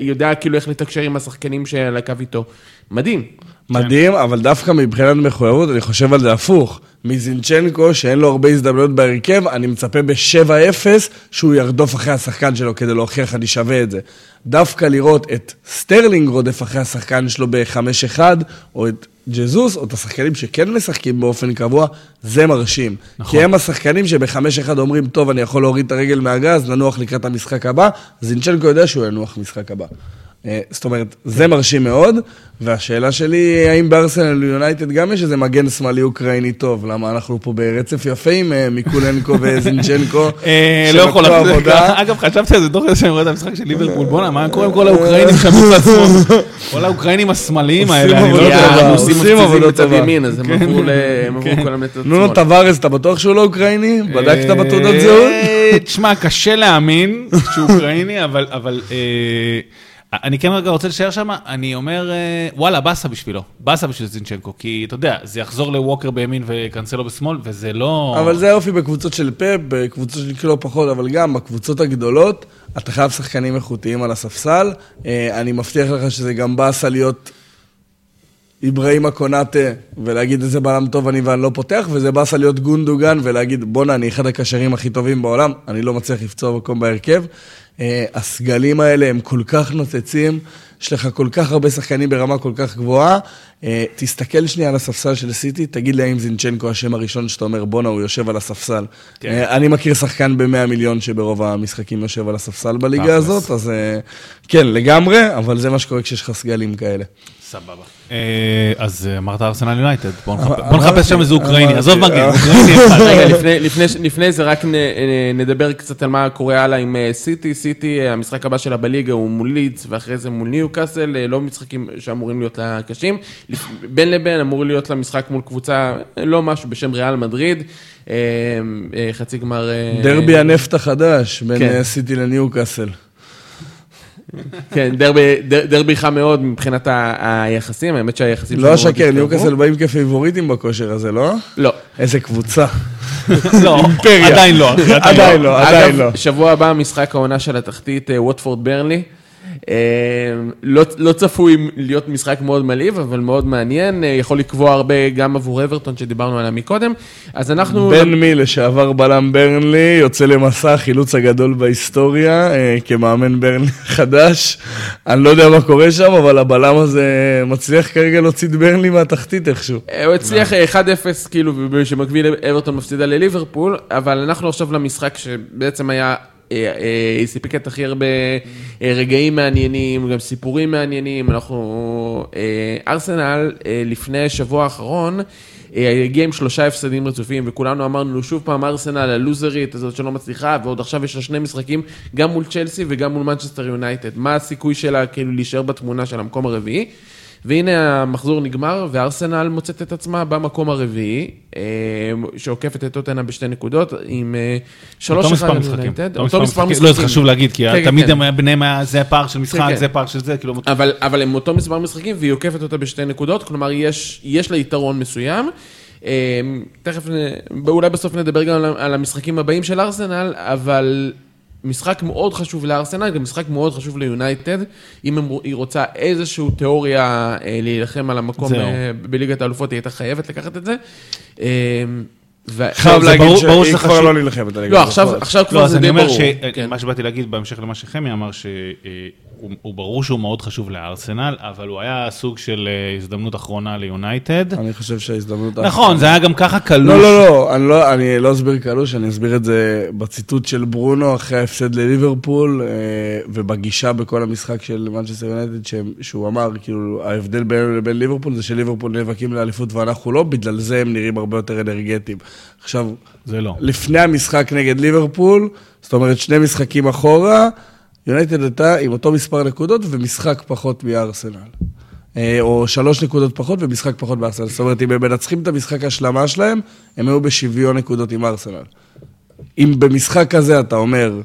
יודע, כאילו איך לתקשר עם השחקנים שעל הקו איתו. מדהים. מדהים, אבל דווקא מבחינת מחויבות, אני חושב על זה הפוך. מזינצ'נקו, שאין לו הרבה הזדמנויות בהרכב, אני מצפה ב-7-0 שהוא ירדוף אחרי השחקן שלו כדי להוכיח אני שווה את זה. דווקא לראות את סטרלינג רודף אחרי השחקן שלו ב-5-1, או את ג'זוס, או את השחקנים שכן משחקים באופן קבוע, זה מרשים. נכון. כי הם השחקנים שב-5-1 אומרים, טוב, אני יכול להוריד את הרגל מהגז, ננוח לקראת המשחק הבא, זינצ'נקו יודע שהוא ינוח משחק הבא. אה, זאת אומרת, זה מרשים מאוד, והשאלה שלי, האם בארסנל יונייטד גם יש איזה מגן שמאלי אוקראיני טוב? למה אנחנו פה ברצף יפה עם אה, מיקולנקו וזינצ'נקו, אה, לא יכול שנתנו לחזור עבודה. אגב, חשבתי על זה תוך כדי שאני רואה את המשחק של ליברפול. בואנה, מה קורה עם כל האוקראינים שם שמאל? כל האוקראינים השמאליים האלה, אני לא יודע. עושים עבודה בצד טובה. ימין, אז הם עברו הם עברו כן. כל המיטות שמאל. נונו טווארז, אתה בטוח שהוא לא אוקראיני? בדקת בתעודת זהות? תשמע, קשה להאמין שהוא אוקראיני, אבל, אני כן רגע רוצה להישאר שם, אני אומר, אה, וואלה, באסה בשבילו, באסה בשביל זינצ'נקו, כי אתה יודע, זה יחזור לווקר בימין וקנסלו בשמאל, וזה לא... אבל זה היופי בקבוצות של פאפ, בקבוצות של קילו פחות, אבל גם בקבוצות הגדולות, אתה חייב שחקנים איכותיים על הספסל. אה, אני מבטיח לך שזה גם באסה להיות איבראימה קונאטה ולהגיד איזה בלם טוב אני ואני לא פותח, וזה באסה להיות גונדוגן ולהגיד בואנה, אני אחד הקשרים הכי טובים בעולם, אני לא מצליח לפצוע מקום בהרכב. אה, הסגלים האלה הם כל כך נוצצים, יש לך כל כך הרבה שחקנים ברמה כל כך גבוהה. אה, תסתכל שנייה על הספסל של סיטי, תגיד לי האם זינצ'נקו השם הראשון שאתה אומר, בואנה, הוא יושב על הספסל. כן. אה, אני מכיר שחקן ב-100 מיליון שברוב המשחקים יושב על הספסל בליגה. הזאת, אז כן, לגמרי, אבל זה מה שקורה כשיש לך סגלים כאלה. סבבה. אה, אז אה, אמרת ארסנל יונייטד, בוא בוא נחפש שם איזה אוקראיני, עזוב מגן. אוקראיני אחד. רגע, לפני- לפני ש- לפני זה רק אה, נדבר קצת על מה קורה הלאה עם סיטי. סיטי, המשחק הבא שלה בליגה הוא מול לידס, ואחרי זה מול ניו קאסל, לא משחקים שאמורים להיות לה קשים. בין לבין אמור להיות לה משחק מול קבוצה, לא משהו בשם ריאל מדריד, חצי גמר... דרבי הנפט החדש בין כן. סיטי לניוקאסל. כן, דרבי- דר- דרבי חם מאוד מבחינת היחסים, האמת שהיחסים... לא התקרבו. ניוקאסל באים כפייבוריטים בכושר הזה, לא? לא. איזה קבוצה. לא, אימפריה. עדיין לא. עדיין לא, עדיין אגב, לא. שבוע הבא משחק העונה של התחתית, אה, ווטפורד ברנלי. אה, לא, לא צפוי להיות משחק מאוד מלהיב, אבל מאוד מעניין, אה, יכול לקבוע הרבה גם עבור אברטון שדיברנו עליה מקודם. אז אנחנו... בן מי לשעבר בלם ברנלי, יוצא למסע החילוץ הגדול בהיסטוריה, אה, כמאמן ברנלי חדש. אני לא יודע מה קורה שם, אבל הבלם הזה מצליח כרגע להוציא את ברנלי מהתחתית איכשהו. אה, הוא הצליח אה, 1-0, כאילו, שמקביל אברטון מפסידה לליברפול, אבל אנחנו עכשיו למשחק שבעצם היה, אה, אה, סיפק את הכי הרבה אה, רגעים מעניינים, גם סיפורים מעניינים. אנחנו, ארסנל, לפני שבוע האחרון, הגיע עם שלושה הפסדים רצופים, וכולנו אמרנו, שוב פעם ארסנל, הלוזרית הזאת שלא מצליחה, ועוד עכשיו יש לה שני משחקים, גם מול צ'לסי וגם מול מנצ'סטר יונייטד. מה הסיכוי שלה כאילו להישאר בתמונה של המקום הרביעי? והנה המחזור נגמר, וארסנל מוצאת את עצמה במקום הרביעי, אה, שעוקפת את טוטנה בשתי נקודות, עם אה, שלוש אחד. יונייטד. אותו מספר משחקים. לא, זה חשוב להגיד, כי כן, כן, תמיד כן. הם ביניהם היה זה פער של משחק. זה פער של זה, כאילו... אבל, אבל הם אותו מספר משחקים, והיא עוקפת אותה בשתי נקודות, כלומר, יש, יש לה יתרון מסוים. אה, תכף, אולי בסוף נדבר גם על המשחקים הבאים של ארסנל, אבל משחק מאוד חשוב לארסנל, גם משחק מאוד חשוב ליונייטד. אם הם- היא רוצה איזושהי תיאוריה אה, להילחם על המקום. אה, בליגת האלופות, היא הייתה חייבת לקחת את זה. אה, חייב להגיד שהיא כבר. לא נלחמת על לא, עכשיו, לא, כבר אז זה אני די אומר ברור. שמה שבאתי להגיד בהמשך למה שחמי אמר, שהוא הוא ברור שהוא מאוד חשוב לארסנל, אבל הוא היה סוג של אה, הזדמנות אחרונה ליונייטד. אני חושב שההזדמנות... נכון, זה היה גם ככה קלוש. לא, לא, לא, אני לא, אני לא אסביר קלוש, אני אסביר את זה בציטוט של ברונו אחרי ההפסד לליברפול, אה, ובגישה בכל המשחק של מנצ'סטר יונייטד, שהוא אמר, כאילו, ההבדל בינינו לבין ליברפול זה שליברפול נאבקים לאליפות ואנחנו לא, בגלל זה הם נראים הרבה יותר אנרגטיים. עכשיו, זה לא. לפני המשחק נגד ליברפול, זאת אומרת שני משחקים אחורה, יונייטד הייתה עם אותו מספר נקודות ומשחק פחות מארסנל. אה, או שלוש נקודות פחות ומשחק פחות בארסנל. זאת אומרת, אם הם מנצחים את המשחק השלמה שלהם, הם היו בשוויון נקודות עם ארסנל. אם במשחק כזה אתה אומר,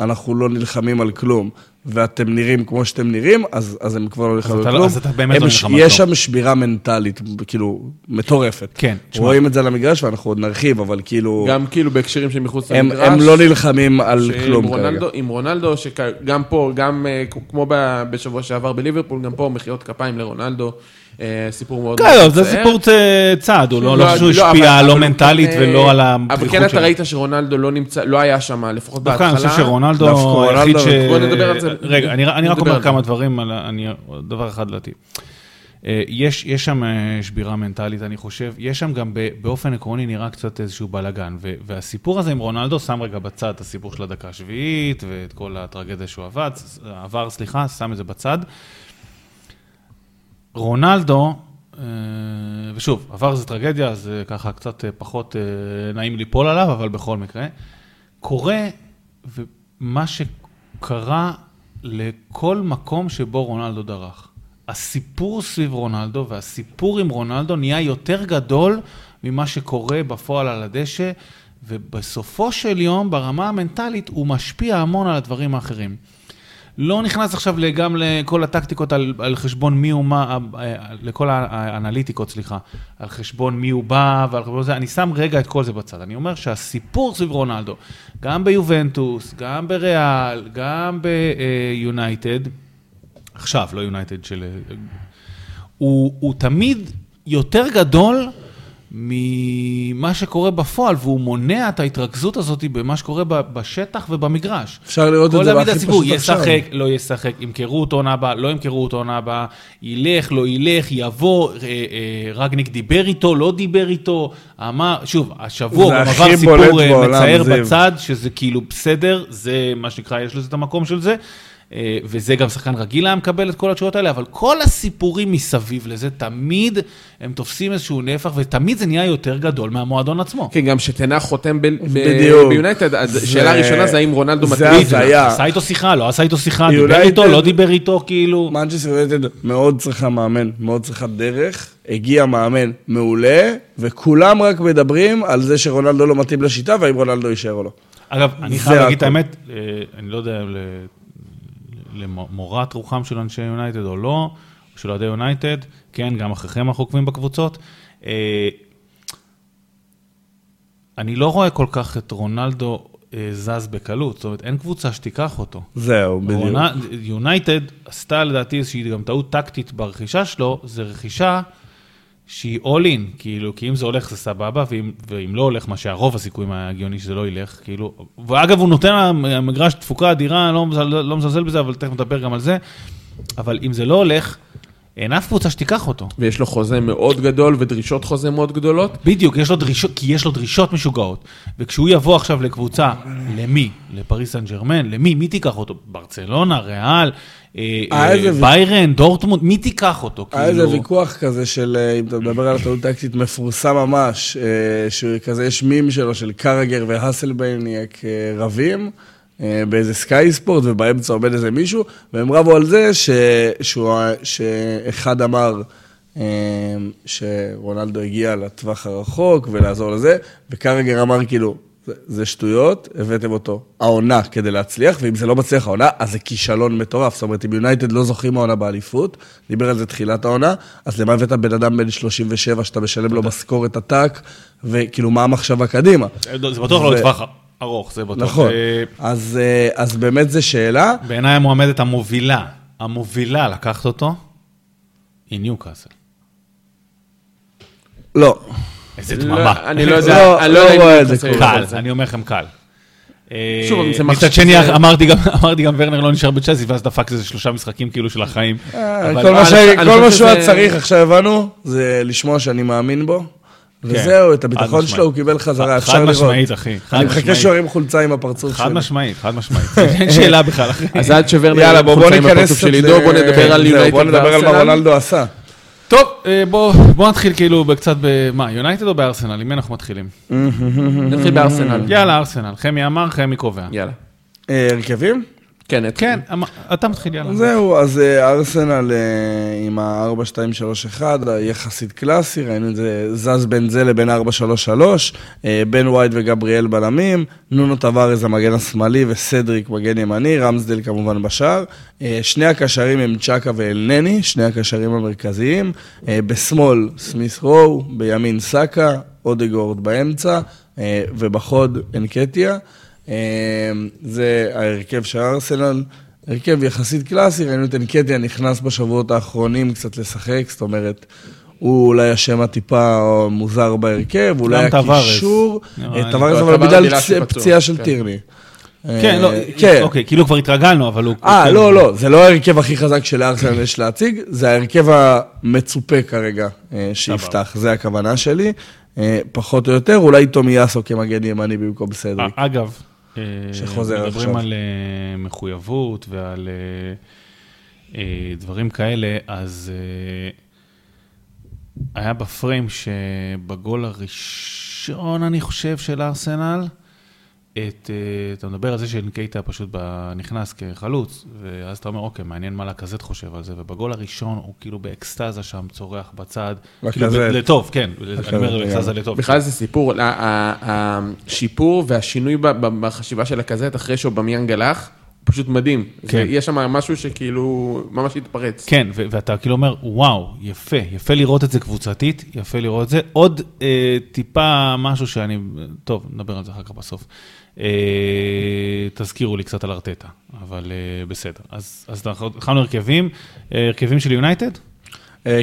אנחנו לא נלחמים על כלום, ואתם נראים כמו שאתם נראים, אז, אז הם כבר לא אתה על לא- כלום. אז אתה באמת לא נלחם על יש כלום. שם שבירה מנטלית, כאילו, מטורפת. כן. רואים את זה על המגרש, ואנחנו עוד נרחיב, אבל כאילו... גם כאילו בהקשרים שמחוץ הם, למגרש. הם לא נלחמים על כלום רונלדו, כרגע. עם רונלדו, שגם פה, גם אה, כמו בשבוע שעבר בליברפול, גם פה מחיאות כפיים לרונלדו, סיפור מאוד כן, לא, זה מצער. סיפור צעד, הוא לא לא חושב שהוא אבל- השפיע אבל לא מנטלית כן, ולא אה, על אבל הפתיחות כן אתה שלו. ראית שרונלדו לא נמצא, לא היה שם, לפחות דווקא בהתחלה. אני חושב שרונלדו דווקא היחיד ש... בוא נדבר על זה. רגע, אני אני רק אומר זה. כמה דברים, דבר אחד לדעתי. אה, יש, יש שם אה, שבירה מנטלית, אני חושב. יש שם גם ב- באופן עקרוני נראה קצת איזשהו בלאגן. ו- והסיפור הזה עם רונלדו, שם רגע בצד את הסיפור של הדקה השביעית, ואת כל הטרגדיה שהוא עבד, עבר, סליחה, שם את זה בצד. רונלדו, אה, ושוב, עבר זה טרגדיה, אז אה, ככה קצת אה, פחות נעים ליפול עליו, אבל בכל מקרה, קורה, ומה שקרה לכל מקום שבו רונלדו דרך. הסיפור סביב רונלדו והסיפור עם רונלדו נהיה יותר גדול ממה שקורה בפועל על הדשא, ובסופו של יום, ברמה המנטלית, הוא משפיע המון על הדברים האחרים. לא נכנס עכשיו גם לכל הטקטיקות על, על חשבון מי הוא מה, אה, לכל האנליטיקות, סליחה, על חשבון מי הוא בא ועל חשבון זה, אני שם רגע את כל זה בצד. אני אומר שהסיפור סביב רונלדו, גם ביובנטוס, גם בריאל, גם ביונייטד, עכשיו, לא יונייטד של... הוא, הוא תמיד יותר גדול ממה שקורה בפועל, והוא מונע את ההתרכזות הזאת במה שקורה בשטח ובמגרש. אפשר לראות את זה בהכי פשוט עכשיו. ישחק, לא ישחק, ימכרו אותו עונה הבאה, לא ימכרו אותו עונה הבאה, ילך, לא ילך, יבוא, אה, אה, רגניק דיבר איתו, לא דיבר איתו, אמר, שוב, השבוע גם הכי עבר סיפור אה, מצער זיו. בצד, שזה כאילו בסדר, זה מה שנקרא, יש לזה את המקום של זה. אה, וזה גם שחקן רגיל היה מקבל את כל התשובות האלה, אבל כל הסיפורים מסביב לזה, תמיד הם תופסים איזשהו נפח, ותמיד זה נהיה יותר גדול מהמועדון עצמו. כן, גם שתנח חותם בדיוק. ביונייטד, אז זה- שאלה ראשונה זה האם רונלדו זה מתאים. הזיה. עשה איתו שיחה, לא עשה איתו שיחה, דיבר איתו, לא דיבר איתו, כאילו... מנצ'סטר יונייטד מאוד צריכה מאמן, מאוד צריכה דרך. הגיע מאמן מעולה, וכולם רק מדברים על זה שרונלדו לא מתאים לשיטה, והאם רונלדו יישאר או לא. אגב, אני חייב להגיד את. האמת, אה, אני לא יודע למורת רוחם של אנשי יונייטד או לא, או של אוהדי יונייטד, כן, גם אחריכם אנחנו עוקבים בקבוצות. אה, אני לא רואה כל כך את רונלדו אה, זז בקלות, זאת אומרת, אין קבוצה שתיקח אותו. זהו, בדיוק. יונייטד עשתה לדעתי איזושהי גם טעות טקטית ברכישה שלו, זה רכישה שהיא all in, כאילו, כי אם זה הולך זה סבבה, ואם, ואם לא הולך, מה שהרוב הסיכויים היה הגיוני שזה לא ילך, כאילו, ואגב, הוא נותן למגרש תפוקה אדירה, לא, מזל- לא מזלזל בזה, אבל תכף נדבר גם על זה, אבל אם זה לא הולך, אין אף קבוצה שתיקח אותו. ויש לו חוזה מאוד גדול ודרישות חוזה מאוד גדולות. בדיוק, יש לו דרישות, כי יש לו דרישות משוגעות. וכשהוא יבוא עכשיו לקבוצה, למי? לפריס סן ג'רמן? למי? מי תיקח אותו? ברצלונה, ריאל, אה, היה אה, איזה ו- ביירן, דורטמונד, מי תיקח אותו? היה איזה כאילו- ויכוח כזה של, אה, אם אתה מדבר על הטעות טקטית, מפורסם ממש, אה, שכזה יש מים שלו, של קרגר והסלבייניאק אה, רבים, אה, באיזה סקאי ספורט, ובאמצע עומד איזה מישהו, והם רבו על זה ש... שהוא... שאחד אמר אה, שרונלדו הגיע לטווח הרחוק ולעזור לזה, וקרגר אמר כאילו, זה, שטויות, הבאתם אותו העונה כדי להצליח, ואם זה לא מצליח העונה, אז זה כישלון מטורף. זאת אומרת, אם יונייטד לא זוכרים העונה באליפות, דיבר על זה תחילת העונה, אז למה הבאת בן אדם בן 37 שאתה משלם לו משכורת עתק, וכאילו, מה המחשבה קדימה? זה בטוח לא לטווח ארוך, זה בטוח. נכון. אה, אז, אה, אז באמת זו שאלה. בעיניי המועמדת המובילה, המובילה לקחת אותו, היא ניוקאסל. לא. איזה לא, דממה. אני לא יודע, לא, אני לא לא רואה את זה קל. אני אומר לכם קל. אה, שוב, זה מצד מחשב- שני, זה- אמרתי גם, ורנר לא נשאר בצ'לסי, ואז דפק איזה שלושה משחקים כאילו של החיים. אה, כל מה שהוא היה צריך, עכשיו הבנו, זה לשמוע שאני מאמין בו. וזהו, את הביטחון. שלו הוא קיבל חזרה, חד אפשר לראות. משמעית, אחי. חד אני מחכה. שהוא ירים חולצה עם הפרצוף חד שלו. משמעית, חד משמעית. אין שאלה בכלל, אחי. אז עד שוורנר יאללה, בוא בוא חולצה עם הפרצוף של עידו, בוא נדבר על יונייטד בוא נדבר על מה. רונלדו עשה. טוב, אה, בוא בוא נתחיל כאילו קצת ב... מה, יונייטד או בארסנל? עם מי אנחנו מתחילים? נתחיל בארסנל. יאללה, ארסנל. חמי אמר, חמי קובע. יאללה. אה, הרכבים? כן, נתחיל. כן, אתה מתחיל, יאללה. זהו, אז אה, ארסנל אה, עם ה-4-2-3-1, יחסית קלאסי, ראינו את זה זז בין זה לבין 4-3-3, אה, בן וייד וגבריאל בלמים, נונו טווארז המגן השמאלי וסדריק מגן ימני, רמסדל כמובן בשער. אה, שני הקשרים הם צ'אקה ואלנני, שני הקשרים המרכזיים. אה, בשמאל סמיס רו, בימין סאקה, אודגורד באמצע, אה, ובחוד אנקטיה. אה, זה ההרכב של ארסנל, הרכב יחסית קלאסי, ראינו את אנקטיה נכנס בשבועות האחרונים קצת לשחק, זאת אומרת, הוא אולי השם הטיפה מוזר בהרכב, אולי. הקישור, אה, לי. טווארז אבל בגלל פציעה של כן. טירני. כן, לא, אה, כן. אוקיי, כאילו כבר התרגלנו, אבל הוא... אה, כן. לא, לא, זה לא ההרכב הכי חזק שלארסנל יש להציג, זה ההרכב המצופה כרגע אה, שיפתח, זה הכוונה שלי. אה, פחות או יותר, אולי תומיאסו כמגן ימני במקום סדריק. אה, אגב, אה, שחוזר מדברים עכשיו. על אה, מחויבות ועל אה, אה, דברים כאלה, אז אה, היה בפריים שבגול הראשון, אני חושב, של ארסנל, את, אה, אתה מדבר על זה שנקייטה פשוט נכנס כחלוץ, ואז אתה אומר, אוקיי, מעניין מה לקזט חושב על זה, ובגול הראשון הוא כאילו באקסטזה שם, צורח בצד. כאילו, לטוב, כן, אני אומר לגמרי. אקסטזה לטוב. בכלל זה סיפור, השיפור והשינוי בחשיבה של הקזט אחרי שאובמיאנג הלך, פשוט מדהים. כן. יש שם משהו שכאילו ממש התפרץ. כן, ו- ואתה כאילו אומר, וואו, יפה, יפה לראות את זה קבוצתית, יפה לראות את זה. עוד אה, טיפה משהו שאני, טוב, נדבר על זה אחר כך בסוף. אה, תזכירו לי קצת על ארטטה, אבל אה, בסדר. אז, אז התחלנו הרכבים, אה, הרכבים של יונייטד?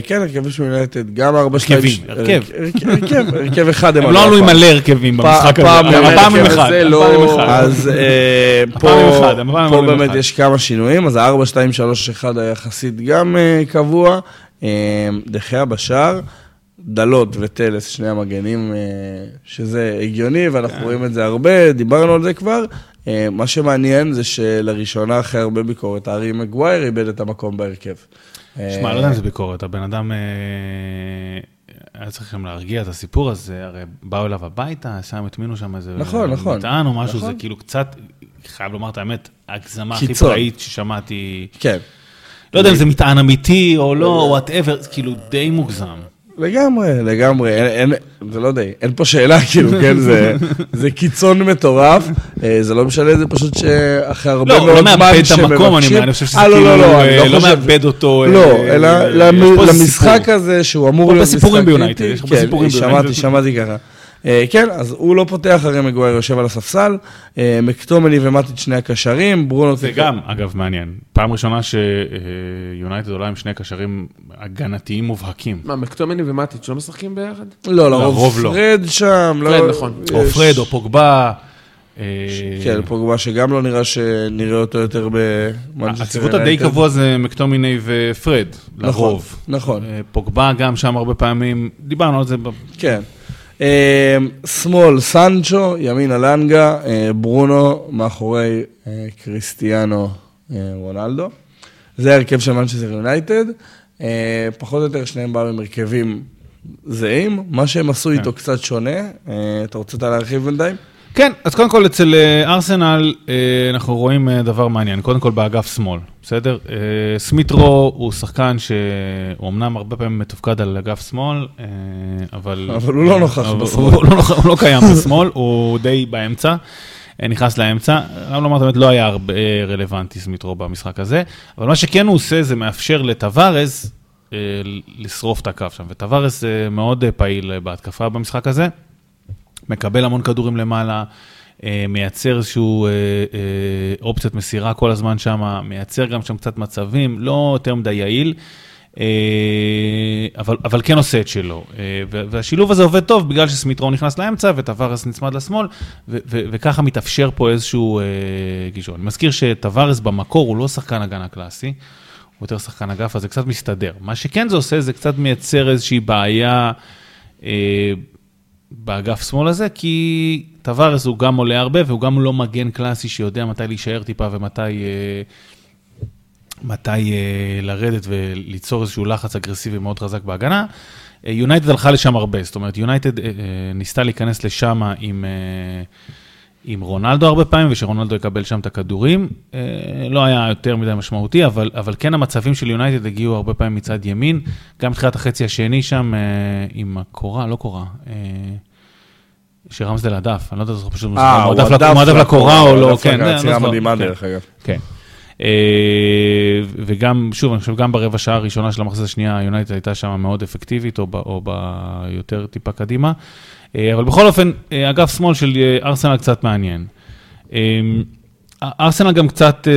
כן, הרכב של יונייטד, גם ארבע שתיים... הרכבים, הרכב. הרכב, הרכב אחד הם הם לא עלו עם מלא הרכבים במשחק הזה, הפעם כן, אחד, הפעם עם אחד. אז אחד, פה, הם באמת אחד. יש כמה שינויים, אז ה-4, 2, 3, 1 היה יחסית גם קבוע. דחיה בשער, דלות וטלס, שני המגנים, אה, שזה הגיוני, ואנחנו רואים את זה הרבה, דיברנו על זה כבר. אה, מה שמעניין זה שלראשונה אחרי הרבה ביקורת, הארי מגווייר איבד את המקום בהרכב. שמע, אה, לא יודע אם זה ביקורת, הבן אדם היה צריך גם להרגיע את הסיפור הזה, הרי באו אליו הביתה, שם הטמינו שם איזה נכון, נכון. מטען או משהו, נכון. זה כאילו קצת, חייב לומר את האמת, ההגזמה הכי. פראית ששמעתי. כן. לא יודע אם זה מטען אמיתי או לא, whatever, זה כאילו די מוגזם. לגמרי, לגמרי, אין, אין, זה לא די, אין פה שאלה, כאילו, כן, זה, זה קיצון מטורף, אה, זה לא משנה, זה פשוט שאחרי הרבה לא, מאוד הוא זמן לא מאבד את שמבקשים... המקום, אני אני חושב שזה אה, לא, כאילו, לא, לא, אה, לא לא חושב... מאבד אותו, לא, אלא למ- פה למשחק סיפור. הזה, שהוא אמור להיות משחק קריטי, יש כן, סיפורים שמעתי, ביונייטד. שמעתי ככה. אה, כן, אז הוא לא פותח, הרי מגווייר יושב על הספסל, אה, מקטומני ומטיץ' שני הקשרים, ברונו... זה גם, אגב, מעניין. פעם ראשונה שיונייטד עולה עם שני קשרים הגנתיים מובהקים. מה, מקטומני ומטיץ' לא משחקים ביחד? לא, לרוב לא. פרד שם, לא... פרד, נכון. או פרד או פוגבה. אה, כן, פוגבה שגם לא נראה שנראה אותו יותר במנצ'סטר הציוות הדי. קבוע זה מקטומיני ופרד, לרוב. נכון. אה, פוגבה גם שם הרבה פעמים, דיברנו על זה, כן. אה, שמאל סנצ'ו, ימין אלנגה, אה, ברונו מאחורי אה, קריסטיאנו אה, רונלדו. זה ההרכב של מנצ'סטר יונייטד. פחות או יותר שניהם באו עם הרכבים זהים. מה שהם עשו איתו קצת שונה. אתה רוצה להרחיב בינתיים? כן, אז קודם כל אצל אה, ארסנל אה, אנחנו רואים אה, דבר מעניין, קודם כל באגף שמאל, בסדר? סמית' רואו הוא שחקן שהוא אמנם הרבה פעמים מתופקד על אגף שמאל, אבל... אבל הוא לא נוכח בשמאל. הוא, לא, לא קיים בשמאל, הוא די באמצע, נכנס לאמצע. גם לומר את האמת, לא היה הרבה רלוונטי סמיטרו במשחק הזה, אבל מה שכן הוא עושה זה מאפשר לטווארז לשרוף את הקו שם, וטווארז מאוד פעיל בהתקפה במשחק הזה. מקבל המון כדורים למעלה, אה, מייצר איזשהו אה, אה, אופציית מסירה כל הזמן שם, מייצר גם שם קצת מצבים, לא יותר מדי יעיל, אבל, אבל כן עושה את שלו. והשילוב הזה עובד טוב בגלל שסמיטרון נכנס לאמצע וטווארס נצמד לשמאל, ו- ו- וככה מתאפשר פה איזשהו אה, גישור. אני מזכיר שטווארס במקור הוא לא שחקן הגנה קלאסי. הוא יותר שחקן אגף, אז זה קצת מסתדר. מה שכן זה עושה, זה קצת מייצר איזושהי בעיה אה, באגף שמאל הזה, כי טווארס הוא גם עולה הרבה, והוא גם לא מגן קלאסי שיודע מתי להישאר טיפה ומתי אה, מתי אה, לרדת וליצור איזשהו לחץ אגרסיבי מאוד חזק בהגנה. אה, יונייטד הלכה לשם הרבה, זאת אומרת, יונייטד אה, אה, ניסתה להיכנס לשם עם... עם רונלדו הרבה פעמים, ושרונלדו יקבל שם את הכדורים. אה, לא היה יותר מדי משמעותי, אבל, אבל כן המצבים של יונייטד הגיעו הרבה פעמים מצד ימין. גם בתחילת החצי השני שם, אה, עם הקורה, לא קורה, אה, שרמזדל הדף, אני לא יודע, זה פשוט הוא הדף לקורה או לא, כן, זה, יצירה לא. מדהימה כן. דרך אגב. כן. אה, וגם, שוב, אני חושב, גם ברבע שעה הראשונה של המחצית השנייה, יונייטד הייתה שם מאוד אפקטיבית, או, ב, או ביותר טיפה קדימה. אה, אבל בכל אופן, אה, אגף שמאל של ארסנל קצת מעניין. אה, ארסנל גם קצת,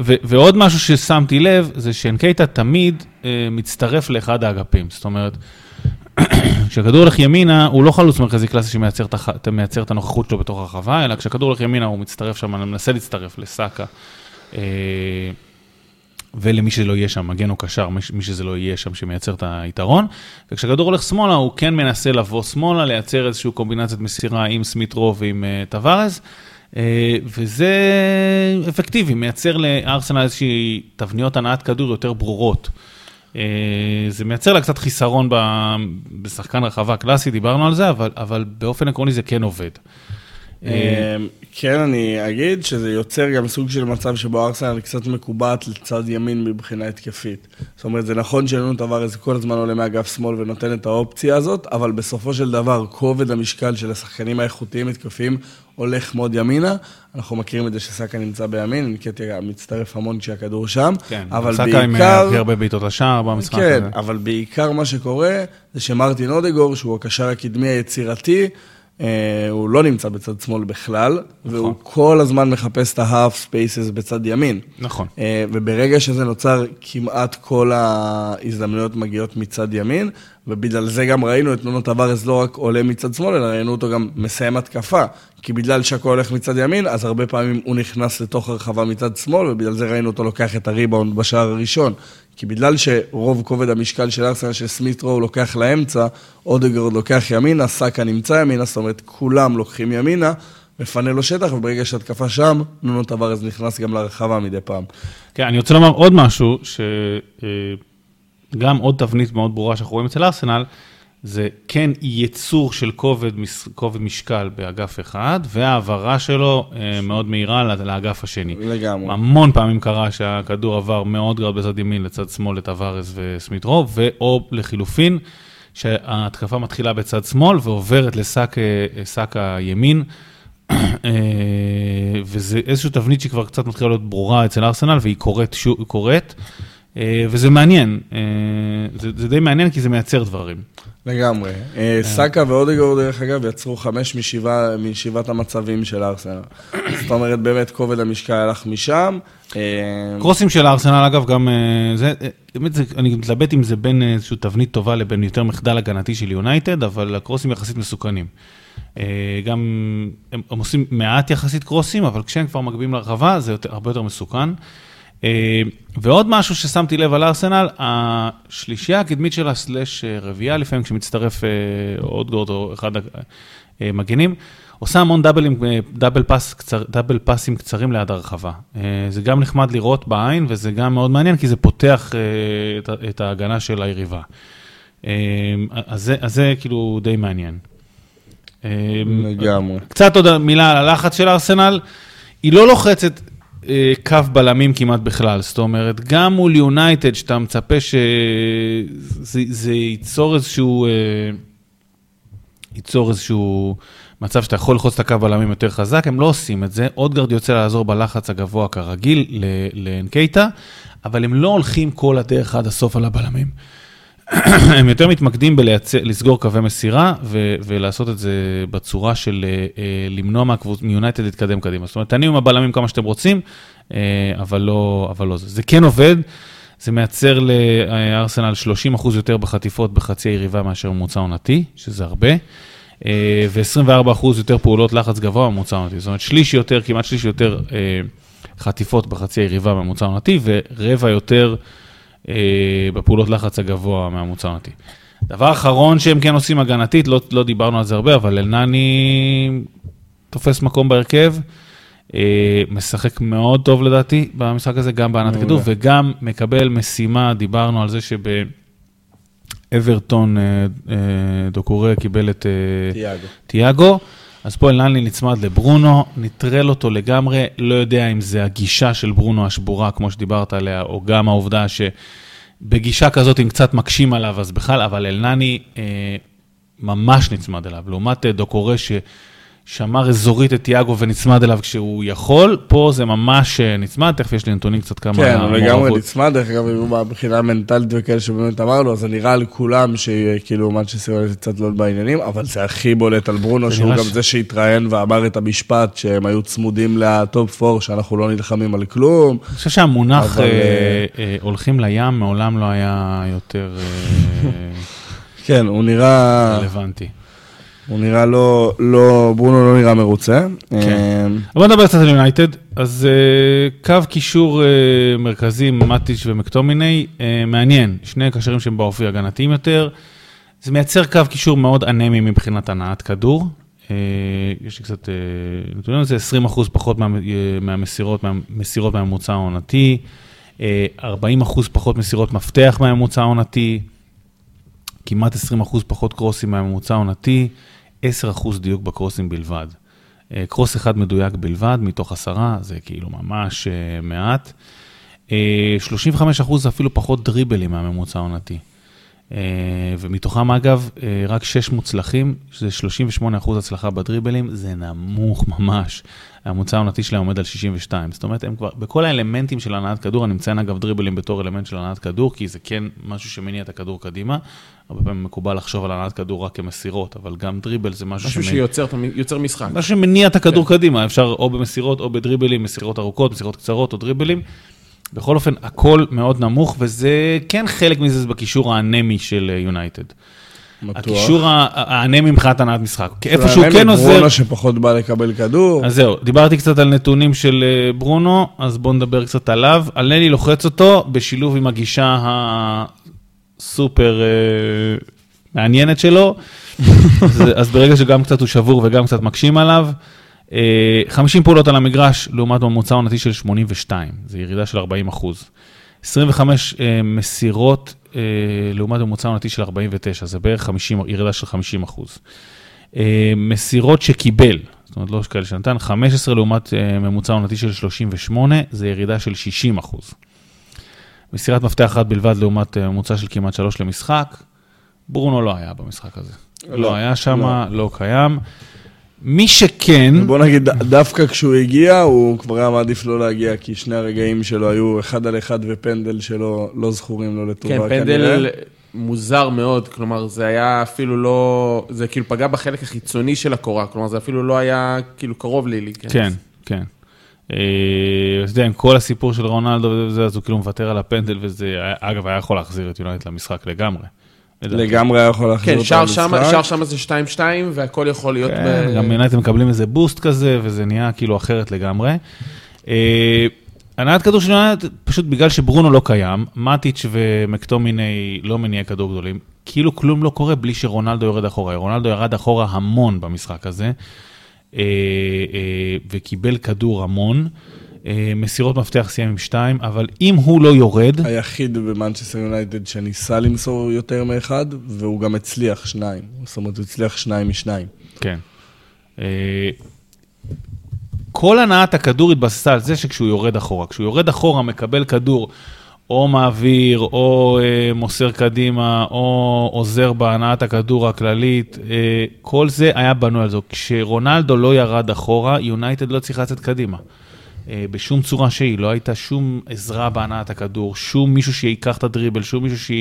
ו, ועוד משהו ששמתי לב, זה שאנקייטה תמיד מצטרף לאחד האגפים. זאת אומרת, כשהכדור הולך ימינה, הוא לא חלוץ מרכזי קלאסי שמייצר את את- הנוכחות שלו בתוך הרחבה, אלא כשהכדור הולך ימינה, הוא מצטרף שם, מנסה להצטרף לסאקה. אה, ולמי שלא יהיה שם, מגן או קשר, מי שזה לא יהיה שם שמייצר את היתרון. וכשהכדור הולך שמאלה, הוא כן מנסה לבוא שמאלה, לייצר איזושהי קומבינציית מסירה עם סמיטרו ועם uh, טווארז, uh, וזה אפקטיבי, מייצר לארסנל איזושהי תבניות הנעת כדור יותר ברורות. זה מייצר לה קצת חיסרון בשחקן רחבה קלאסי, דיברנו על זה, אבל, אבל באופן עקרוני זה כן עובד. אה, כן, אני אגיד שזה יוצר גם סוג של מצב שבו ארסנל קצת מקובעת לצד ימין מבחינה התקפית. זאת אומרת, זה נכון שאין לנו דבר הזה כל הזמן עולה מאגף שמאל ונותן את האופציה הזאת, אבל בסופו של דבר, כובד המשקל של השחקנים האיכותיים התקפיים הולך מאוד ימינה. אנחנו מכירים את זה שסאקה נמצא בימין, אינקטיה מצטרף המון כשהכדור שם, כן, אבל סאקה עם בעיקר... הכי הרבה בעיטות לשער במשחק כן, הזה. אבל בעיקר מה שקורה זה שמרטין אודגור, שהוא הקשר הקדמי היצירתי, אה, הוא לא נמצא בצד שמאל בכלל, והוא כל הזמן מחפש את ה-half spaces בצד ימין. נכון. אה, וברגע שזה נוצר, כמעט כל ההזדמנויות מגיעות מצד ימין, ובגלל זה גם ראינו את נונו טווארז לא רק עולה מצד שמאל, אלא ראינו אותו גם מסיים התקפה. כי בגלל שהכל הולך מצד ימין, אז הרבה פעמים הוא נכנס לתוך הרחבה מצד שמאל, ובגלל זה ראינו אותו לוקח את הריבאונד בשער הראשון. כי בגלל שרוב כובד המשקל של ארסנל של סמית'רו הוא לוקח לאמצע, אודגרד לוקח ימינה, סאקה נמצא ימינה, זאת אומרת כולם לוקחים ימינה, מפנה לו שטח, וברגע שהתקפה שם, נונו טווארז נכנס גם לרחבה מדי פעם. כן, אני רוצה לומר עוד משהו, שגם עוד תבנית מאוד ברורה שאנחנו רואים אצל ארסנל, זה כן ייצור של כובד, כובד משקל באגף אחד, והעברה שלו אה, מאוד מהירה לאגף השני. לגמרי. המון פעמים קרה שהכדור עבר מאוד גרד בצד ימין לצד שמאל לטווארז וסמיטרו, ואו לחילופין, שההתקפה מתחילה בצד שמאל ועוברת לשק אה, שק הימין. אה, וזה איזושהי תבנית שכבר קצת מתחילה להיות ברורה אצל ארסנל, והיא קורית, שוב, קורית, אה, וזה מעניין, אה, זה, זה די מעניין כי זה מייצר דברים. לגמרי. אה, סאקה ואודגור, דרך אגב, יצרו חמש משבעה, משבעת המצבים של ארסנל. זאת אומרת, באמת, כובד המשקל הלך משם. אה, קרוסים של ארסנל, אגב, גם, אה, זה, אה, באמת, אני מתלבט אם זה בין איזושהי תבנית טובה לבין יותר מחדל הגנתי של יונייטד, אבל הקרוסים יחסית מסוכנים. אה, גם, הם, עושים מעט יחסית קרוסים, אבל כשהם כבר מגביהים לרחבה, זה הרבה יותר מסוכן. אה, ועוד משהו ששמתי לב על ארסנל, השלישייה הקדמית שלה, סלאש אה, רביעייה לפעמים, כשמצטרף אה, עוד גורד או אחד המגנים, עושה המון דאבלים, דאבל, פס קצר, דאבל פסים קצרים ליד הרחבה. זה גם נחמד לראות בעין, וזה גם מאוד מעניין, כי זה פותח את, את ההגנה של היריבה. אז זה, אז זה כאילו די מעניין. לגמרי. קצת עוד מילה על הלחץ של ארסנל. היא לא לוחצת קו בלמים כמעט בכלל, זאת אומרת, גם מול יונייטד, שאתה מצפה שזה ייצור איזשהו, אה, ייצור איזשהו מצב שאתה יכול ללחוץ את הקו בלמים יותר חזק, הם לא עושים את זה. אודגרד יוצא לעזור בלחץ הגבוה כרגיל לאנקייטה, אבל הם לא הולכים כל הדרך עד הסוף על הבלמים. הם יותר מתמקדים בלסגור קווי מסירה ו- ולעשות את זה בצורה של uh, למנוע מיונייטד להתקדם קדימה. זאת אומרת, תניעו עם הבלמים כמה שאתם רוצים, uh, אבל לא, אבל לא זה. זה כן עובד, זה מייצר לארסנל 30% יותר בחטיפות בחצי היריבה מאשר ממוצע עונתי, שזה הרבה. uh, ו-24% יותר פעולות לחץ גבוה ממוצע עונתי. זאת אומרת, שליש יותר, כמעט שליש יותר uh, חטיפות בחצי היריבה ממוצע עונתי, ורבע יותר... אה, בפעולות לחץ הגבוה מהמוצר העונתי. דבר אחרון שהם כן עושים הגנתית, לא, לא דיברנו על זה הרבה, אבל אלנני תופס מקום בהרכב, אה, משחק מאוד טוב לדעתי במשחק הזה, גם בענת כדור, וגם מקבל משימה, דיברנו על זה שבאברטון אה, דוקורי קיבל את תיאגו. תיאגו. אז פה אלנלי נצמד לברונו, נטרל אותו לגמרי, לא יודע אם זה הגישה של ברונו השבורה, כמו שדיברת עליה, או גם העובדה שבגישה כזאת, אם קצת מקשים עליו, אז בכלל, אבל אלנני אה, ממש נצמד אליו. לעומת אה, דוקורי, ש... שמר אזורית את תיאגו ונצמד אליו כשהוא יכול, פה זה ממש אה, נצמד, תכף יש לי נתונים קצת כמה... כן, הוא לגמרי נצמד, דרך אגב, מבחינה מנטלית וכאלה שבאמת אמרנו, אז זה נראה לכולם שכאילו מנצ'סטר יונייטד קצת לא בעניינים, אבל זה הכי בולט על ברונו, שהוא גם. זה שהתראיין ואמר את המשפט שהם היו צמודים לטופ 4, שאנחנו לא נלחמים על כלום. אני חושב שהמונח. אה, אה, הולכים לים מעולם לא היה יותר... כן, הוא נראה... רלוונטי. הוא נראה לא, לא, ברונו לא נראה מרוצה. כן. אה, בוא נדבר קצת על יונייטד. אז uh, קו קישור uh, מרכזי, מטיץ' ומקטומיני, uh, מעניין. שני קשרים שהם באופי הגנתיים יותר. זה מייצר קו קישור מאוד אנמי מבחינת הנעת כדור. יש לי קצת נתונים על זה, 20% פחות מה, מהמסירות, מהמסירות מהממוצע העונתי, uh, 40% פחות מסירות מפתח מהממוצע העונתי, כמעט 20% פחות קרוסים מהממוצע העונתי. 10% דיוק בקרוסים בלבד. אה, קרוס אחד מדויק בלבד, מתוך עשרה, זה כאילו ממש אה, מעט. 35% אה, אפילו פחות דריבלים מהממוצע העונתי. ומתוכם אגב, רק 6 מוצלחים, שזה 38% הצלחה בדריבלים, זה נמוך ממש. הממוצע העונתי שלהם עומד על 62. זאת אומרת, הם כבר, בכל האלמנטים של הנעת כדור, אני מציין אגב דריבלים בתור אלמנט של הנעת כדור, כי זה כן משהו שמניע את הכדור קדימה. הרבה פעמים מקובל לחשוב על הנעת כדור רק כמסירות, אבל גם דריבל זה משהו, משהו שמניע... שיוצר שיוצר משחק. משהו שמניע את הכדור כן. קדימה, אפשר או במסירות או בדריבלים, מסירות ארוכות, מסירות קצרות או דריבלים. בכל אופן, הכל מאוד נמוך, וזה כן חלק מזה זה בקישור האנמי של יונייטד. הקישור האנמי מבחינת הנעת משחק. איפה שהוא כן עוזר... ברונו שפחות בא לקבל כדור. אז זהו, דיברתי קצת על נתונים של אה, ברונו, אז בואו נדבר קצת עליו. אלני לוחץ אותו בשילוב עם הגישה הסופר אה, מעניינת שלו. אז ברגע שגם קצת הוא שבור וגם קצת מקשים עליו, 50 אה, פעולות על המגרש לעומת ממוצע עונתי של 82, זו ירידה של 40 אחוז. 25 מסירות אה, לעומת ממוצע עונתי של 49, זה בערך 50, ירידה של 50 אחוז. אה, מסירות שקיבל, זאת אומרת לא כאלה שנתן, 15 לעומת אה, ממוצע עונתי של 38, זה ירידה של 60 אחוז. מסירת מפתח אחת בלבד לעומת ממוצע של כמעט 3 למשחק, ברונו לא היה במשחק הזה. לא, לא היה שם, לא. לא קיים. מי שכן... בוא נגיד, דווקא כשהוא הגיע, הוא כבר היה מעדיף לא להגיע, כי שני הרגעים שלו היו אחד על אחד ופנדל שלו לא זכורים לו לטובה כן, פנדל מוזר מאוד, כלומר, זה היה אפילו לא... זה כאילו פגע בחלק החיצוני של הקורה, כלומר, זה אפילו לא היה כאילו קרוב לי להיכנס. כן, כן. אה, אתה יודע, עם כל הסיפור של רונלדו וזה, אז הוא כאילו מוותר על הפנדל, וזה, אגב, היה יכול להחזיר את יונייט למשחק לגמרי. לגמרי היה יכול להחזיר כן, אותו למשחק. כן, שער שם זה 2-2 והכל יכול להיות... כן, גם יונייטד מקבלים איזה בוסט כזה, וזה נהיה כאילו אחרת לגמרי. אה, הנעת כדור של יונייטד, פשוט בגלל שברונו לא קיים, מטיץ' ומקטומיני לא מניעי כדור גדולים, כאילו כלום לא קורה בלי שרונלדו יורד אחורה. רונלדו ירד אחורה המון במשחק הזה, אה, אה, וקיבל כדור המון. אה, מסירות מפתח סיים עם שתיים, אבל אם הוא לא יורד... היחיד במנצ'סטר יונייטד שניסה למסור יותר מאחד, והוא גם הצליח שניים. זאת אומרת, הוא הצליח שניים משניים. כן. כל הנעת הכדור התבססה על זה שכשהוא יורד אחורה, כשהוא יורד אחורה, מקבל כדור, או מעביר, או אה, מוסר קדימה, או עוזר בהנעת הכדור הכללית, אה, כל זה היה בנוי על זה. כשרונלדו לא ירד אחורה, יונייטד לא צריך לצאת קדימה. אה, בשום צורה שהיא, לא הייתה שום עזרה בהנעת הכדור, שום מישהו שייקח את הדריבל, שום מישהו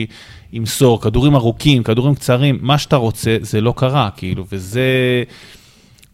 שימסור, כדורים ארוכים, כדורים קצרים, מה שאתה רוצה, זה לא קרה, כאילו, וזה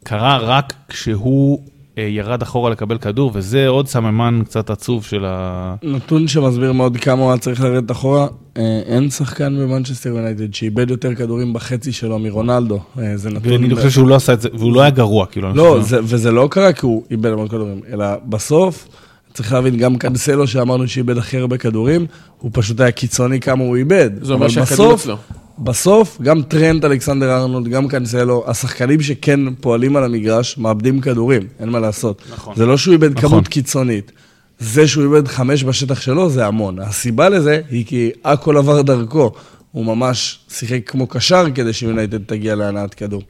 קרה רק כשהוא ירד אחורה לקבל כדור, וזה עוד סממן קצת עצוב של ה... נתון שמסביר מאוד כמה הוא היה צריך לרדת אחורה, אה, אין שחקן במנצ'סטר יונייטד שאיבד יותר כדורים בחצי שלו מרונלדו. אה, זה נתון... ואני חושב שהוא לא עשה את זה, והוא לא היה גרוע, כאילו. לא, זה, וזה לא קרה כי הוא איבד המון כדורים, אלא בסוף, צריך להבין, גם קנסלו שאמרנו שאיבד הכי הרבה כדורים, הוא פשוט היה קיצוני כמה הוא איבד. זה אומר שהכדור אצלו. בסוף, גם טרנד, אלכסנדר ארנולד, גם קנסלו, השחקנים שכן פועלים על המגרש, מאבדים כדורים, אין מה לעשות. נכון. זה לא שהוא איבד נכון. כמות קיצונית. זה שהוא איבד חמש בשטח שלו, זה המון. הסיבה לזה היא כי הכל עבר דרכו. הוא ממש שיחק כמו קשר כדי שיונייטד תגיע להנעת כדור.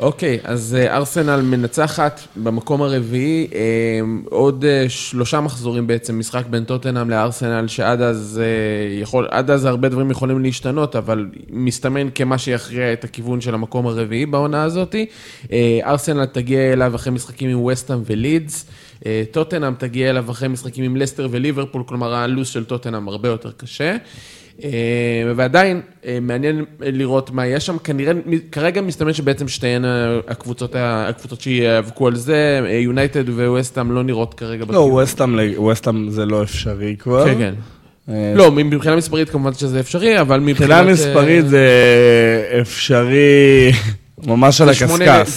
אוקיי, אז אה, ארסנל מנצחת במקום הרביעי, אה, עוד אה, שלושה מחזורים בעצם, משחק בין טוטנאם לארסנל, שעד אז, יכול, עד אז הרבה דברים יכולים להשתנות, אבל מסתמן כמה שיכריע את הכיוון של המקום הרביעי בעונה הזאת. ארסנל תגיע אליו אחרי משחקים עם וסטאם ולידס, טוטנאם תגיע אליו אחרי משחקים עם לסטר וליברפול, כלומר הלו"ז של טוטנאם הרבה יותר קשה. אה, ועדיין, אה, מעניין לראות מה יש שם. כנראה, כרגע מסתמן שבעצם שתיהן הקבוצות, הקבוצות שיאבקו על זה, יונייטד וווסטאם לא נראות כרגע. לא, ווסטאם זה לא אפשרי כבר. כן, כן. אה, לא, מבחינה מספרית כמובן שזה אפשרי, אבל מבחינה... מבחינה מספרית זה אפשרי ממש על הקשקש.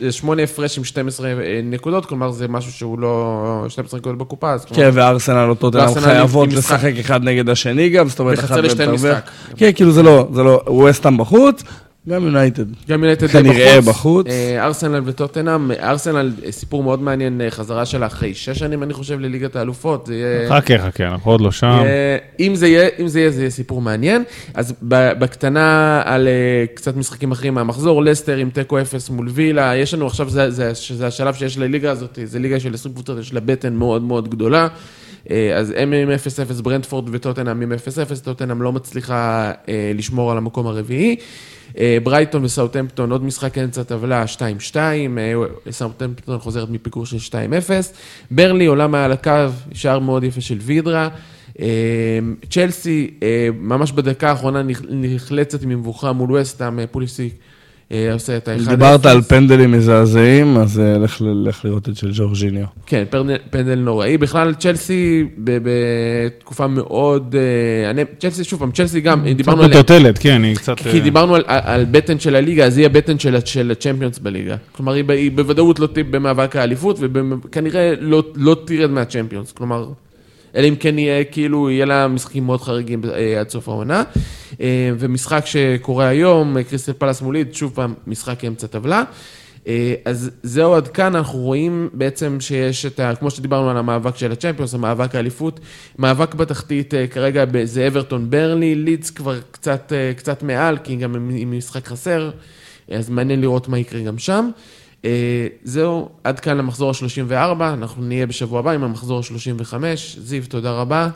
זה שמונה הפרש עם 12 אה, נקודות, כלומר זה משהו שהוא לא 12 נקודות בקופה. כן, וארסנל אותו טוטנאם חייבות לשחק אחד נגד השני גם, זאת אומרת, אחד מהם משחק. כן, כאילו זה לא, זה לא, ווסטהאם בחוץ. גם יונייטד. גם יונייטד כנראה בחוץ. אה, ארסנל וטוטנאם, ארסנל, סיפור מאוד מעניין, אה, חזרה שלה אחרי שש שנים, אני חושב, לליגת האלופות. זה יהיה... חכה, חכה, אנחנו עוד לא שם. אם זה יהיה, אם זה יהיה, זה יהיה סיפור מעניין. אז בקטנה על אה, קצת משחקים אחרים מהמחזור, לסטר עם תיקו אפס מול וילה, יש לנו עכשיו, זה השלב שיש לליגה הזאת, זה ליגה של 20 קבוצות, יש לה בטן מאוד מאוד גדולה. אז הם עם 0-0, ברנדפורד וטוטנאם עם 0-0, טוטנאם לא מצליחה לשמור על המקום הרביעי. אה, ברייטון וסאוטמפטון, עוד משחק אמצע טבלה, 2-2, אה, סאוטמפטון חוזרת מפיגור של 2-0. ברלי עולה מעל הקו, שער מאוד יפה של וידרה. אה, צ'לסי, ממש בדקה האחרונה נחלצת ממבוכה מול וסטאם, פוליסיק עושה את ה-1-0. דיברת על פנדלים מזעזעים, אז אה, לך לראות את של ג'ורג'יניו. כן, פנדל נוראי. בכלל, צ'לסי בתקופה מאוד... אה, צ'לסי, שוב פעם, צ'לסי גם, דיברנו על... קצת מטוטלת, כן, היא קצת... כי דיברנו על בטן של הליגה, אז היא הבטן של הצ'מפיונס בליגה. כלומר, היא בוודאות לא תהיה במאבק האליפות, וכנראה לא, לא תרד מהצ'מפיונס. כלומר... אלא אם כן יהיה, כאילו, יהיה לה משחקים מאוד חריגים אה, עד סוף העונה. אה, ומשחק שקורה היום, קריסטל פלס מוליד, שוב פעם, משחק אמצע טבלה. אה, אז זהו עד כאן, אנחנו רואים בעצם שיש את ה... כמו שדיברנו על המאבק של הצ'מפיונס, המאבק האליפות, מאבק בתחתית כרגע זה אברטון ברלי, לידס כבר קצת, קצת מעל, כי גם עם משחק חסר, אז מעניין לראות מה יקרה גם שם. אה, זהו, עד כאן למחזור ה-34, אנחנו נהיה בשבוע הבא עם המחזור ה-35. זיו, תודה רבה.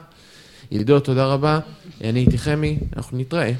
ידידו, תודה רבה. אני הייתי חמי, אנחנו נתראה.